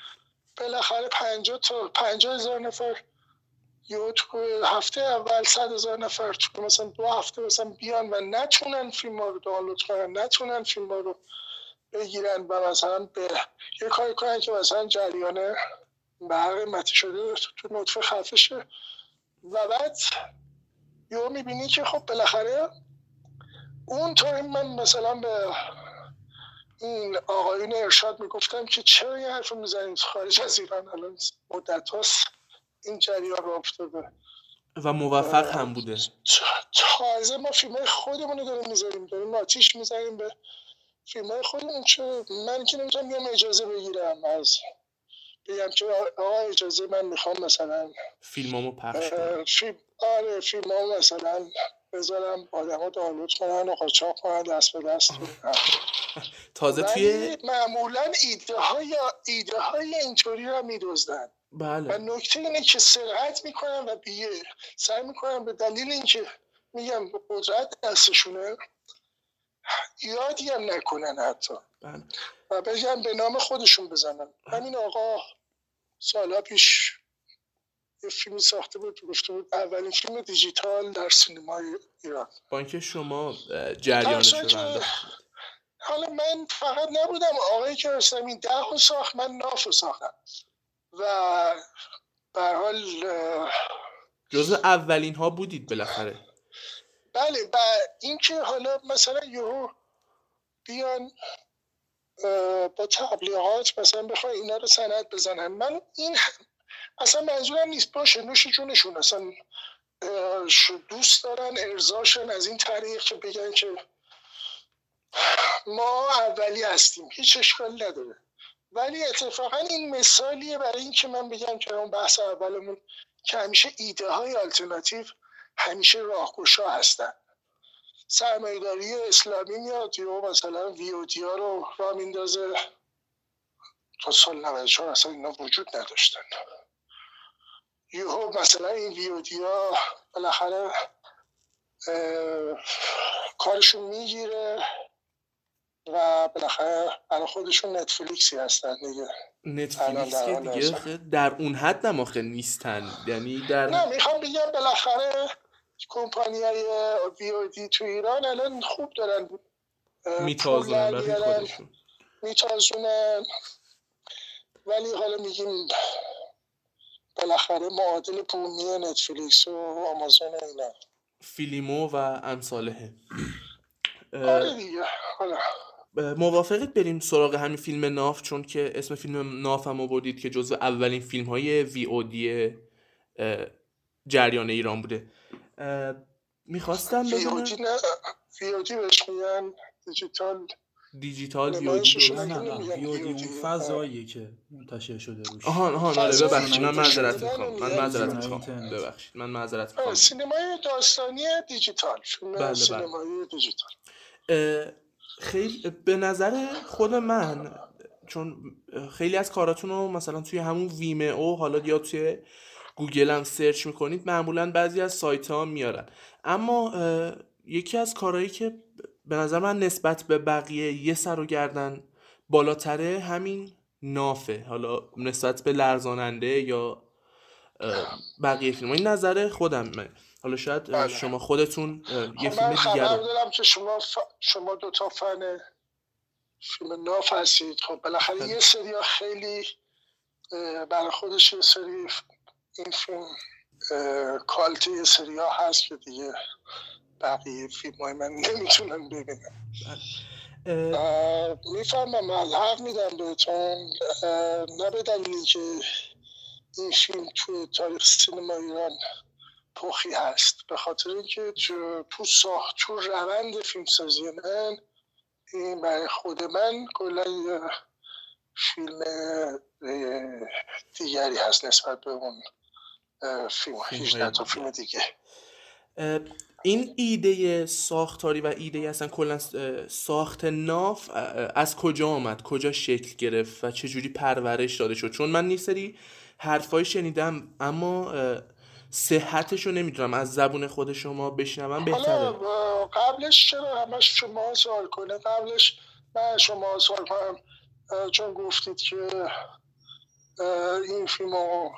C: بالاخره پنجاه تا پنجاه هزار نفر یا تو هفته اول صد هزار نفر تو مثلا دو هفته مثلا بیان و نتونن فیلم ها رو دانلود کنن نتونن فیلم ها رو بگیرن و مثلا به یه کاری کنن که مثلا جریان برق قیمتی شده تو نطفه خفه شه. و بعد یهو می‌بینی که خب بالاخره اون تایم من مثلا به این آقایون ارشاد می‌گفتم که چرا این حرف می‌زنید؟ خارج از ایران الان مدت هاست این جریان رو افتاده.
A: و موفق هم بوده.
C: تازه ما فیلم های خودمون رو داریم می‌ذاریم. داریم آتیش می‌زنیم به فیلم های خودمون چه من که نمی‌تونم بیام اجازه بگیرم از بگم که آقا اجازه من می‌خوام مثلا
A: فیلمامو پخش کنم.
C: فیلم آره فیلم ها مثلا بذارم آدم ها دانلود کنن و قاچاق کنن دست به دست. *laughs*
A: تازه توی
C: معمولا ایده های ایده های اینطوری رو میدزدن. و
A: بله
C: نکته اینه که سرعت می‌کنن و بیه سعی می‌کنن به دلیل اینکه میگم قدرت دستشونه یادی هم نکنن حتی.
A: بله.
C: و بگم به نام خودشون بزنن. همین آقا سالها پیش یه فیلمی ساخته بود گفته بود. اولین فیلم دیجیتال در سینمای ایران.
A: با اینکه شما اه، جریانش رو.
C: حالا من فقط نبودم. آقایی که رستم این ده رو ساخت من ناف رو ساختم. و حال
A: جزو اولین ها بودید بالاخره.
C: بله و اینکه حالا مثلا یهو بیان با تبلیغات مثلا بخوای اینا رو سند بزنن. من این اصلا منظورم نیست. باشه نوش جونشون اصلا دوست دارن ارزاشن از این طریق که بگن که ما اولی هستیم. هیچ اشکال نداره. ولی اتفاقا این مثالیه برای اینکه من بگم که اون بحث اولمون که همیشه ایده های آلترناتیو همیشه راهگشا هستن. سرمایه‌داری اسلامی میاد یا مثلا وی او دی ها رو را میندازه. تا سال 94 اصلا اینا وجود نداشتن. یهو مثلا این وی او دی ها بالاخره کارشون می‌گیره و بالاخره برای خودشون نتفلیکسی هستن دیگه.
A: نتفلیکس
C: الان
A: که
C: در
A: دیگه در اون حد هم آخه نیستن. یعنی در
C: نه می‌خوام بگم بالاخره کمپانی های وی او دی تو ایران الان خوب دارن
A: میتازونن خودشون.
C: میتازونن. ولی حالا میگیم بالاخره معادل بومی نتفلیکس و آمازون و اینا.
A: فیلیمو و امثالهه
C: آره دیگه
A: موافقت بریم سراغ همین فیلم ناف؟ چون که اسم فیلم ناف هم آوردید که جزو اولین فیلم های وی او دی جریان ایران بوده. می‌خواستم
C: نه وی او دی بهش میگن دیجیتال
A: دیجیتال
C: VOD.
B: اون فضاییه که منتشر شده روش.
A: آهان آهان آره ببخشید. من معذرت می‌خوام. من معذرت می‌خوام. ببخشید. من معذرت
C: آره،
A: می‌خوام.
C: سینمای داستانی دیجیتال.
A: بله، بله.
C: سینمایی دیجیتال.
A: خیلی به نظر خود من چون خیلی از کاراتون رو مثلا توی همون ویمئو حالا یا توی گوگل هم سرچ می‌کنید معمولا بعضی از سایت ها میارن. اما یکی از کارهایی که به نظر من نسبت به بقیه یه سر و گردن بالاتره همین نافه. حالا نسبت به لرزاننده یا بقیه فیلم. این نظر خودم حالا شاید بله. شما خودتون یه
C: فیلم دیگر رو. دارم که شما ف... شما دو تا فن فیلم ناف هستید. خب بالاخره بله. یه سری خیلی برای خودش یه سری این فیلم کالتی یه سری ها هست که دیگه بقیه فیلم های من نمی‌تونم ببینم. می‌فهمم من حق میدم بهتون. دلیلی که این فیلم تو تاریخ سینما ایران پخی هست. به خاطر اینکه تو ساخت تو روند فیلمسازی من این برای خود من کلا فیلم دیگری هست نسبت به اون فیلم 18 تا فیلم دیگه.
A: این ایده ساختاری و ایده اصلا کلا ساخت ناف از کجا آمد؟ کجا شکل گرفت و چجوری پرورش داده شد؟ چون من نیستری حرفایی شنیدم اما صحتش رو نمی‌دونم. از زبون خود شما بشنوم بهتره.
C: قبلش چرا همش شما سوال کنه؟ قبلش من شما سوال کنم چون گفتید که این فیلم رو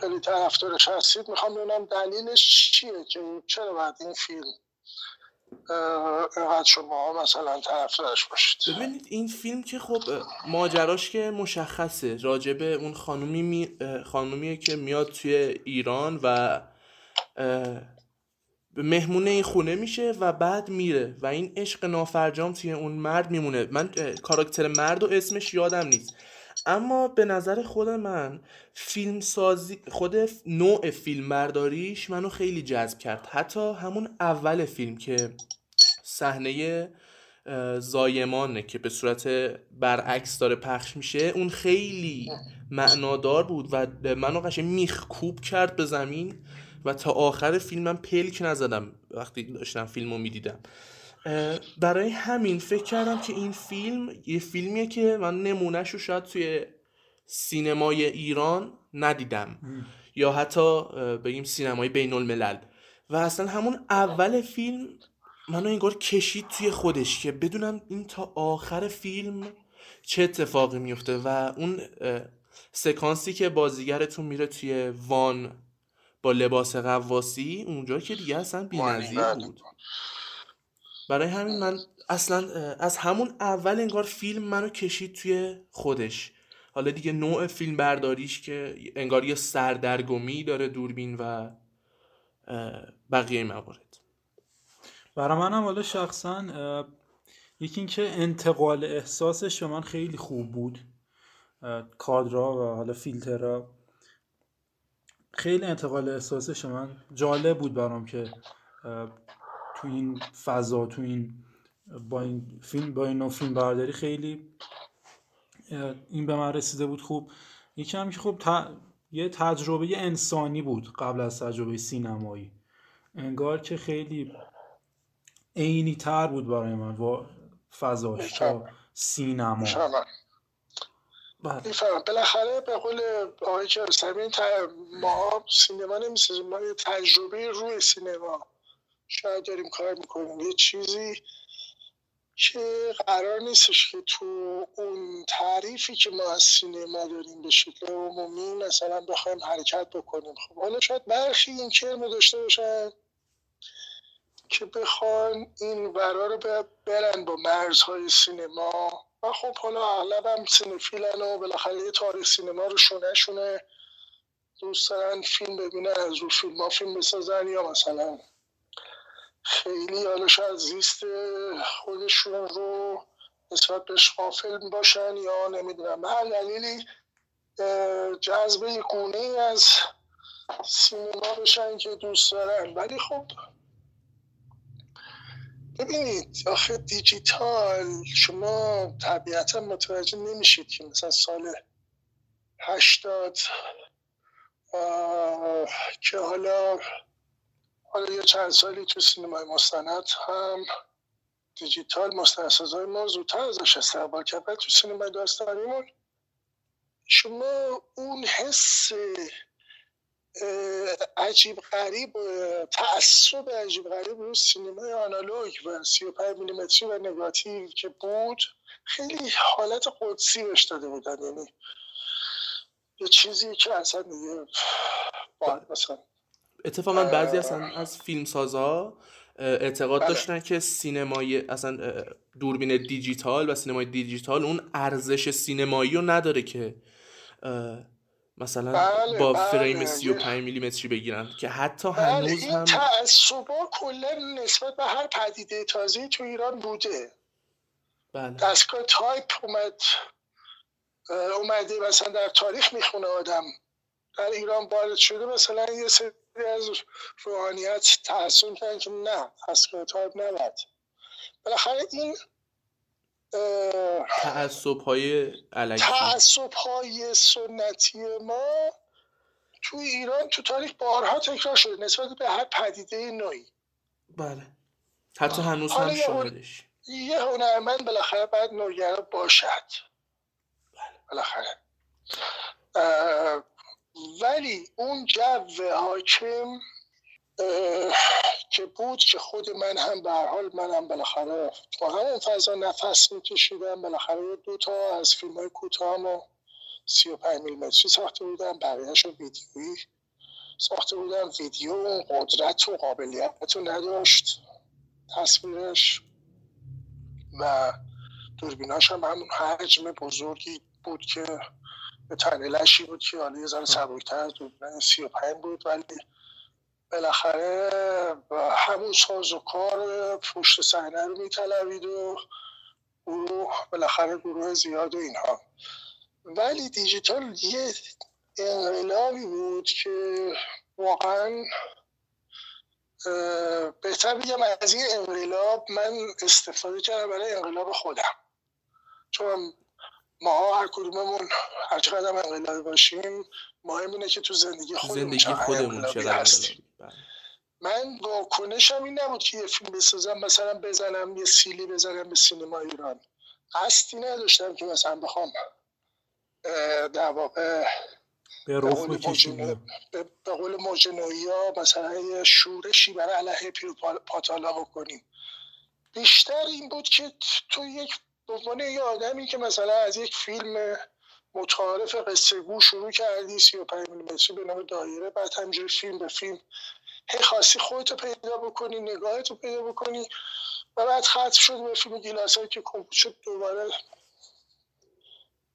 C: خیلی طرفدارش هستید. می‌خوام ببینم دلیلش چیه که چرا باید این فیلم اینقدر شما مثلا طرفدارش باشید؟
A: ببینید این فیلم که خب ماجراش که مشخصه. راجبه اون خانومی می... خانومیه که میاد توی ایران و مهمونه این خونه میشه و بعد میره و این عشق نافرجام توی اون مرد میمونه. من کاراکتر مرد و اسمش یادم نیست. اما به نظر خود من فیلم سازی خود نوع فیلم برداریش منو خیلی جذب کرد. حتی همون اول فیلم که صحنه زایمانه که به صورت برعکس داره پخش میشه اون خیلی معنادار بود و منو قشنگ میخکوب کرد به زمین و تا آخر فیلمم پلک نزدم وقتی داشتم فیلم رو می‌دیدم. برای همین فکر کردم که این فیلم یه فیلمیه که من نمونهش رو شاید توی سینمای ایران ندیدم. یا حتی بگیم سینمای بین الملل و اصلا همون اول فیلم منو انگار کشید توی خودش که بدونم این تا آخر فیلم چه اتفاقی میفته و اون سکانسی که بازیگرتون میره توی وان با لباس قواسی اونجا که دیگه اصلا بی‌نظیر بود. برای همین من اصلا از همون اول انگار فیلم منو کشید توی خودش. حالا دیگه نوع فیلم برداریش که انگار یه سردرگمی داره دوربین و بقیه موارد.
B: برای منم حالا شخصا یکی اینکه انتقال احساسش به من خیلی خوب بود. کادرا و حالا فیلترها. خیلی انتقال احساسش من جالب بود برام که تو این فضا تو این با این فیلم با این فیلم برداری خیلی این به من رسیده بود. خوب یکی هم که خب یه تجربه انسانی بود قبل از تجربه سینمایی. انگار که خیلی عینی تر بود برای من و فضاش تا سینما.
C: بله. بالاخره به قول آقای کیارستمی ما سینما نمی‌سازیم ما یه تجربه روی سینما. شاید داریم کار می‌کنیم. یه چیزی که قرار نیستش که تو اون تعریفی که ما از سینما داریم به شکل عمومی مثلا بخوایم حرکت بکنیم. خب حالا شاید برخی این کرم داشته باشن که بخوان این ورا رو برن با مرزهای سینما. و خب حالا اغلب هم سینفیلن و بالاخره یه تاریخ سینما رو شونه شونه دوست دارن فیلم ببینن از رو فیلم ها فیلم بسازن یا مثلا خیلی حالا شاید زیست خودشون رو نسبت بهش غافل باشن یا نمی‌دونم. به هر دلیلی جذب گونه از سینما بشن که دوست دارن. ولی خب ببینید آخه دیجیتال شما طبیعتا متوجه نمیشید که مثلا سال هشتاد که حالا حالا یه چند سالی تو سینمای مستند هم دیجیتال مستندسازهای ما زودتر ازش استقبال کرد. تو سینمای داستانیمون شما اون حس عجیب غریب تعصب عجیب غریب رو سینمای آنالوگ و 35 میلیمتری و نگاتیو که بود خیلی حالت قدسی بهش داده بودن. یعنی یه چیزی که اصلا دیگه مثلا
A: اتفاقا بعضی اصلا از فیلم سازا اعتقاد بله. داشتن که سینمای اصلا دوربین دیجیتال و سینمای دیجیتال اون ارزش سینمایی رو نداره که مثلا بله با بله. فریم 35 میلیمتری بگیرن که حتی بله هنوز هم
C: تعصبا کلا نسبت به هر پدیده تازه تو ایران بوده بله. دستگاه تایپ اومد اومده مثلا در تاریخ می‌خونه آدم در ایران وارد شده مثلا یه سری از روحانیت تحصیل کردن که نه دستگاه تایپ نباید بالاخره این
A: تعصب های
C: تعصب های سنتی ما تو ایران تو تاریخ بارها تکرار شده نسبت به هر پدیده نوعی.
A: بله. حتی هنوز هم شاهدش
C: یه هنرمند بالاخره باید نوگرا باشد. بله. بالاخره. ولی اون جو حاکم که بود که خود من هم به حال منم بالاخره تو همون فضا نفس میکشیدم. بالاخره دو تا از فیلم های کوتاه و سی و پنج میلیمتری ساخته بودم. بقیهش رو ویدیویی ساخته بودم. ویدیو اون قدرت و قابلیت رو نداشت تصویرش و دوربیناش هم همون حجم بزرگی بود که به تنلشی بود که حالا یه ذره سبکتر از دوربین سی و پنج بود ولی بالاخره همون ساز و کار پشت صحنه رو میطلبید و گروه بالاخره گروه زیاد و اینها. ولی دیجیتال یه انقلابی بود که واقعا بهتر بگم از این انقلاب من استفاده کردم برای انقلاب خودم. چون ما هر کدوممون هر چقدر انقلابی باشیم مهم اینه که تو زندگی خودمون زندگی خودمون هستیم. بله. من واکنشم این نبود که یه فیلم بسازم مثلا بزنم یه سیلی بزنم به سینما ایران. قصدی نداشتم که مثلا بخوام در واقع
B: به قول
C: به قول موجنوی ها مثلا یه شورشی برای علیه پیر پاتالا بکنیم. بیشتر این بود که تو یک به عنوان یه آدمی که مثلا از یک فیلم متعارف قصه گو شروع کردی سی و پنج میلیمتری به نام دایره بعد همجوری فیلم به فیلم هی خاصی خودتو پیدا بکنی نگاهتو پیدا بکنی و بعد ختم شد به فیلم گیلاس که کمپوت شد دوباره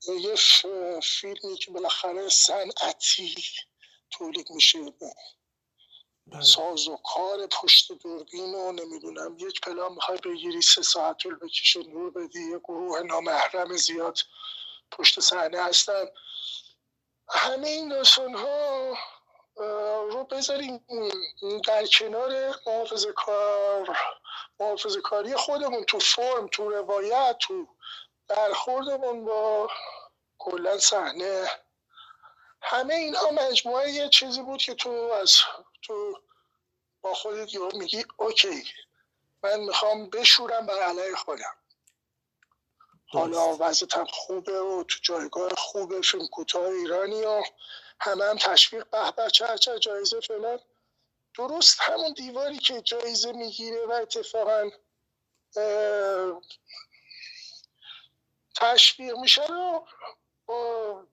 C: یه فیلمی که بالاخره صنعتی تولید میشه. ساز و کار پشت دوربین و نمی‌دونم یک پلان می‌خوای بگیری سه ساعت طول بکشه نور بدی یه گروه نامحرم زیاد پشت صحنه هستن. همه این داستان ها رو بذاریم در کنار محافظ کار محافظ کاری خودمون تو فرم تو روایت تو برخوردمون با کلا صحنه. همه اینها مجموعه یه چیزی بود که تو از تو با خودت یه میگی اوکی من می‌خوام بشورم بر علیه خودم. حالا وضعیتم خوبه و تو جایگاه خوبه فیلم کوتاه ایرانی و همه هم تشویق به به چه چه جایزه فلان. درست همون دیواری که جایزه می‌گیره و اتفاقا تشویق میشه رو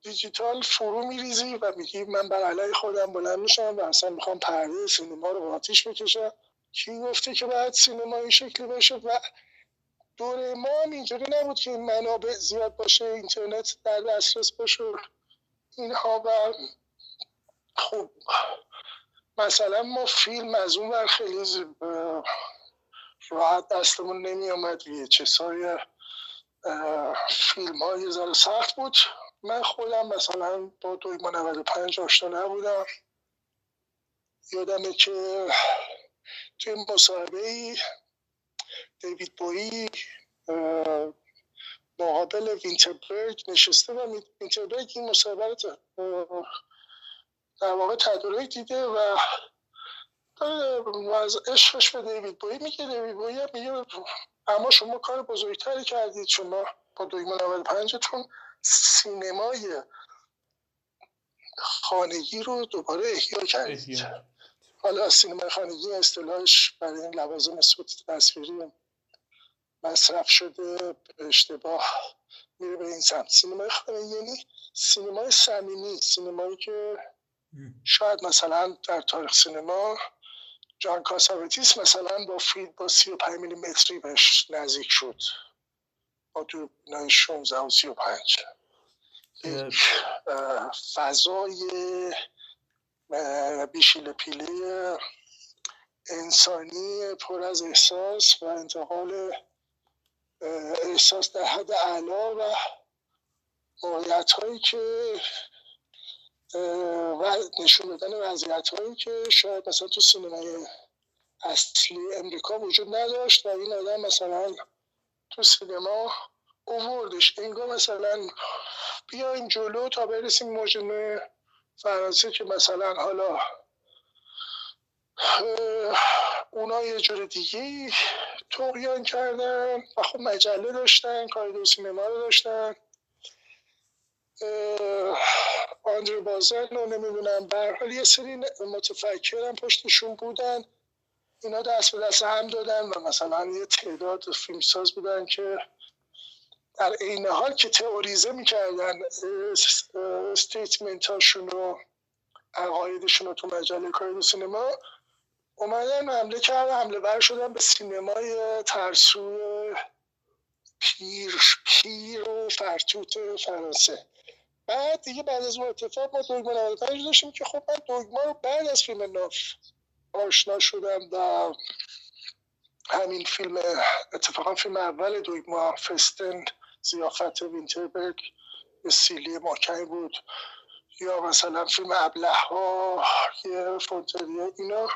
C: دیجیتال فرو میریزی و میگی من بر علیه خودم بلند میشم و اصلا می‌خوام پرده سینما رو آتیش بکشم. کی گفته که باید سینما این شکلی باشه؟ و دوره ما هم اینجوری نبود که منابع زیاد باشه اینترنت در دسترس باشه. اینها و خب مثلا ما فیلم از اون ور خیلی راحت دستمون نمی آمد چه فیلم های یه سخت بود. من خودم مثلا با دویما 95 آشنا نبودم. یادمه که توی مصاحبه ای دیوید بویی مقابل وینتربرگ نشسته و وینتربرگ این مصاحبه رو در واقع تدارک دیده و از عشقش به دیوید بویی میگه. دیوید بویی میگه اما شما کار بزرگتری کردید. شما با دویما 95 تون سینمای خانگی رو دوباره احیا کردید حالا سینمای خانگی اصطلاحش برای این لوازم صوت تصویری مصرف شده به اشتباه میره به این سمت. سینمای خانگی یعنی سینمای صمیمی سینمایی که شاید مثلا در تاریخ سینما جان کاساوتیس مثلا با فیلم با 35 میلیمتری بهش نزدیک شد. دوربینای 16 و 35 یک فضای بیشیل پیله انسانی پر از احساس و انتقال احساس در حد اعلا و موقعیت هایی که و نشون دادن وضعیت هایی که شاید مثلا تو سینمای اصلی امریکا وجود نداشت و این آدم مثلا تو سینما اووردش. انگار مثلا بیایم جلو تا برسیم مجموعه فرانسه که مثلا حالا اونا یه جور دیگه توقیان کردن و خب مجله داشتن کاریدور سینما رو داشتن. آندر بازن رو نمی‌دونم برحال یه سری متفکرم پشتشون بودن. اینا دست به دست هم دادن و مثلا یه تعداد فیلمساز بودن که در عین حال که تئوریزه می‌کردن statement هاشون و عقایدشون رو تو مجله کایه دو سینما اومدن حمله کردن حمله ور شدن به سینمای ترسو پیر پیر و فرتوت فرانسه. بعد دیگه بعد از اون اتفاق ما دوگما 95 داشتیم که خب من دوگما رو بعد از فیلم ناف آشنا شدم و همین فیلم اتفاقا فیلم اول دوگما فستن زیافت وینتربرگ به سیلی محکمی بود. یا مثلا فیلم ابله ها یه فونتریه اینا.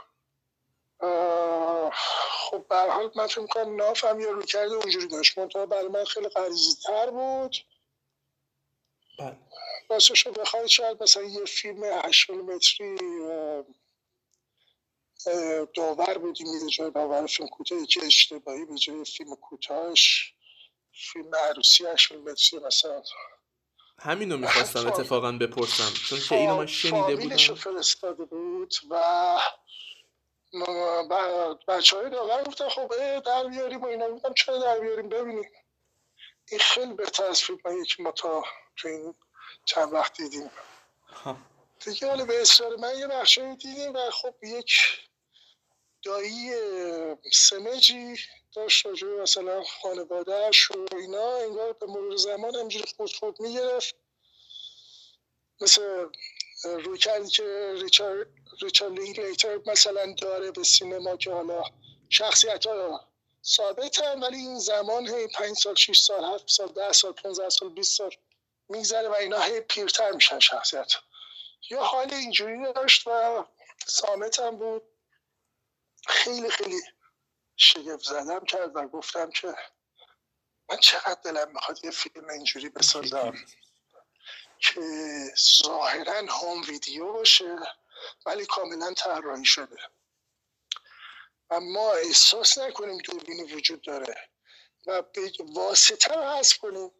C: خب به حال من فکر کنم ناف هم یه رو کرده اونجوری داشت. منطقه برای من خیلی غریزی تر بود. بله. واسه شو بخواید شاید مثلا یه فیلم هشت متری داور بودی میده جای داور فیلم کوتاه که اشتباهی به جای فیلم کوتاهش فیلم عروسی متری مثلا.
A: همینو می‌خواستم اتفاقا بپرسم چون که اینو من شنیده بودم.
C: فرستاده بود و بچه های داور گفتن خب در بیاریم و اینا. گفتم چرا در بیاریم؟ ببینیم. این خیلی بهتر از فیلم که ما تا تو این چند وقت دیدیم. دیگه حالا به اصرار من یه بخشایی دیدیم و خب یک دایی سمجی داشت راجع مثلا خانوادهش و اینا انگار به مرور زمان همجوری خود خود می‌گرفت. مثل روی کردی که ریچارد ریچارد لینکلیتر مثلا داره به سینما که حالا شخصیت ها ثابتن ولی این زمان هی پنج سال شیش سال هفت سال ده سال 15 سال 20 سال میگذره و اینا هی پیرتر میشن شخصیت یا حال اینجوری داشت و سامت هم بود. خیلی خیلی شگفت زدم کرد و گفتم که من چقدر دلم می‌خواد یه فیلم اینجوری بسازم که ظاهرا هوم ویدیو باشه ولی کاملا طراحی شده. و ما احساس نکنیم دوربینی وجود داره و واسطه رو حذف کنیم.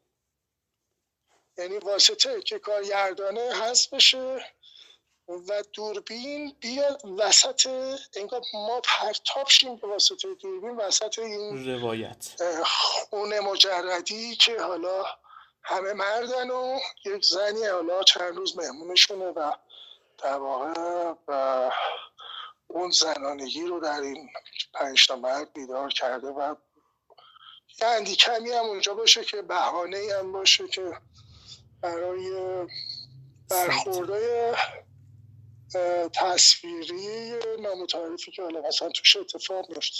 C: یعنی واسطه که کارگردانه حذف بشه و دوربین بیاد وسط انگار ما پرتاب شیم به واسطه دوربین وسط این
A: روایت.
C: خونه مجردی که حالا همه مردن و یک زنی حالا چند روز مهمونشونه و در واقع و اون زنانگی رو در این پنج تا مرد بیدار کرده و یه اندی کمی هم اونجا باشه که بهانه هم باشه که برای برخوردهای تصویری نامتعارفی که حالا مثلا توش اتفاق میفته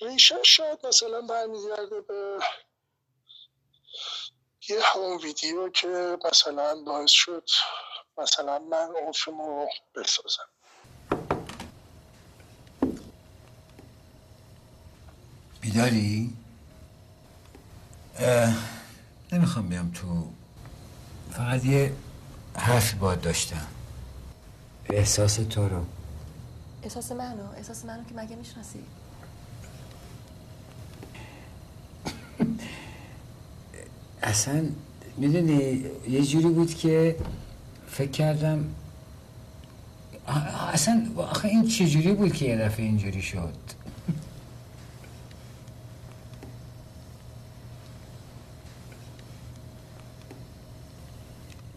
C: ریشه شاید مثلا برمیگرده به یه همون ویدیو که مثلا باعث شد مثلا من فیلم رو بسازم.
E: بیداری؟ نمی‌خوام بیام تو فقط یه حرفی باید داشتم. احساس تو رو.
F: احساس منو احساس منو که مگه می‌شناسی؟
E: اصلا می‌دونی یه جوری بود که فکر کردم اصلا آخه این چجوری بود که یه دفعه اینجوری شد؟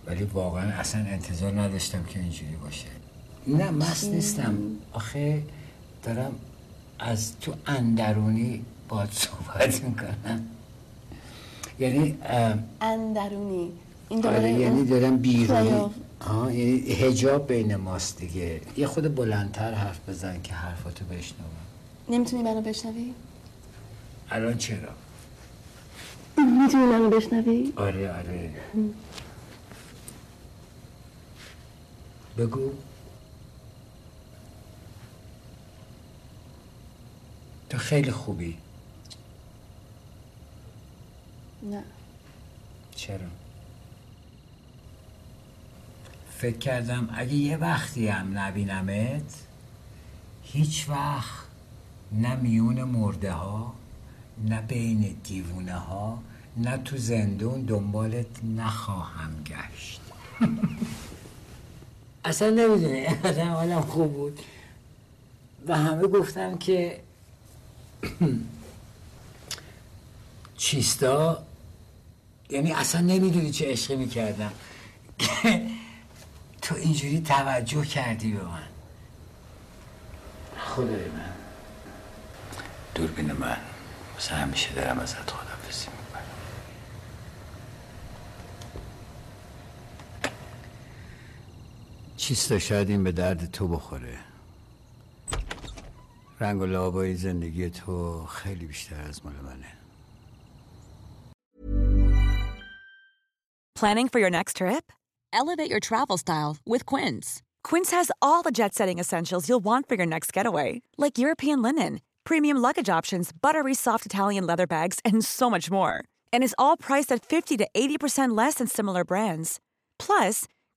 E: ولی واقعا اصلا انتظار نداشتم که اینجوری باشه. نه مست نیستم. آخه دارم از تو اندرونی باید صحبت می‌کنم. یعنی
F: اندرونی. این
E: آره یعنی دارم بیرونی. آه یعنی هجاب بین ماست دیگه. یه خود بلندتر حرف بزن که حرفاتو بشنوم.
F: نمی‌تونی منو بشنوی؟
E: الان چرا؟
F: می‌تونی منو بشنوی؟
E: آره آره. بگو. تو خیلی خوبی.
F: نه.
E: چرا؟ فکر کردم اگه یه وقتی هم نبینمت هیچ وقت نه میون مرده ها نه بین دیوونه ها نه تو زندون دنبالت نخواهم گشت. *laughs* اصلا نمی‌دونی *laughs* آدم حالم خوب بود. و همه گفتم که *clears throat* چیستا؟ یعنی اصلا نمی‌دونی چه عشقی می‌کردم. *laughs* تو اینجوری توجه کردی به من. خدای من. دوربین من. مثلا همیشه دارم ازت خدافزی چیستا شاید این به درد تو بخوره رنگ و لابای زندگی تو خیلی بیشتر از مال منه
G: Planning for your next trip? Elevate your travel style with Quince. Quince has all the jet setting essentials you'll want for your next getaway, like European linen, premium luggage options, buttery soft Italian leather bags, and so much more. And is all priced at 50 to 80% less than similar brands. Plus,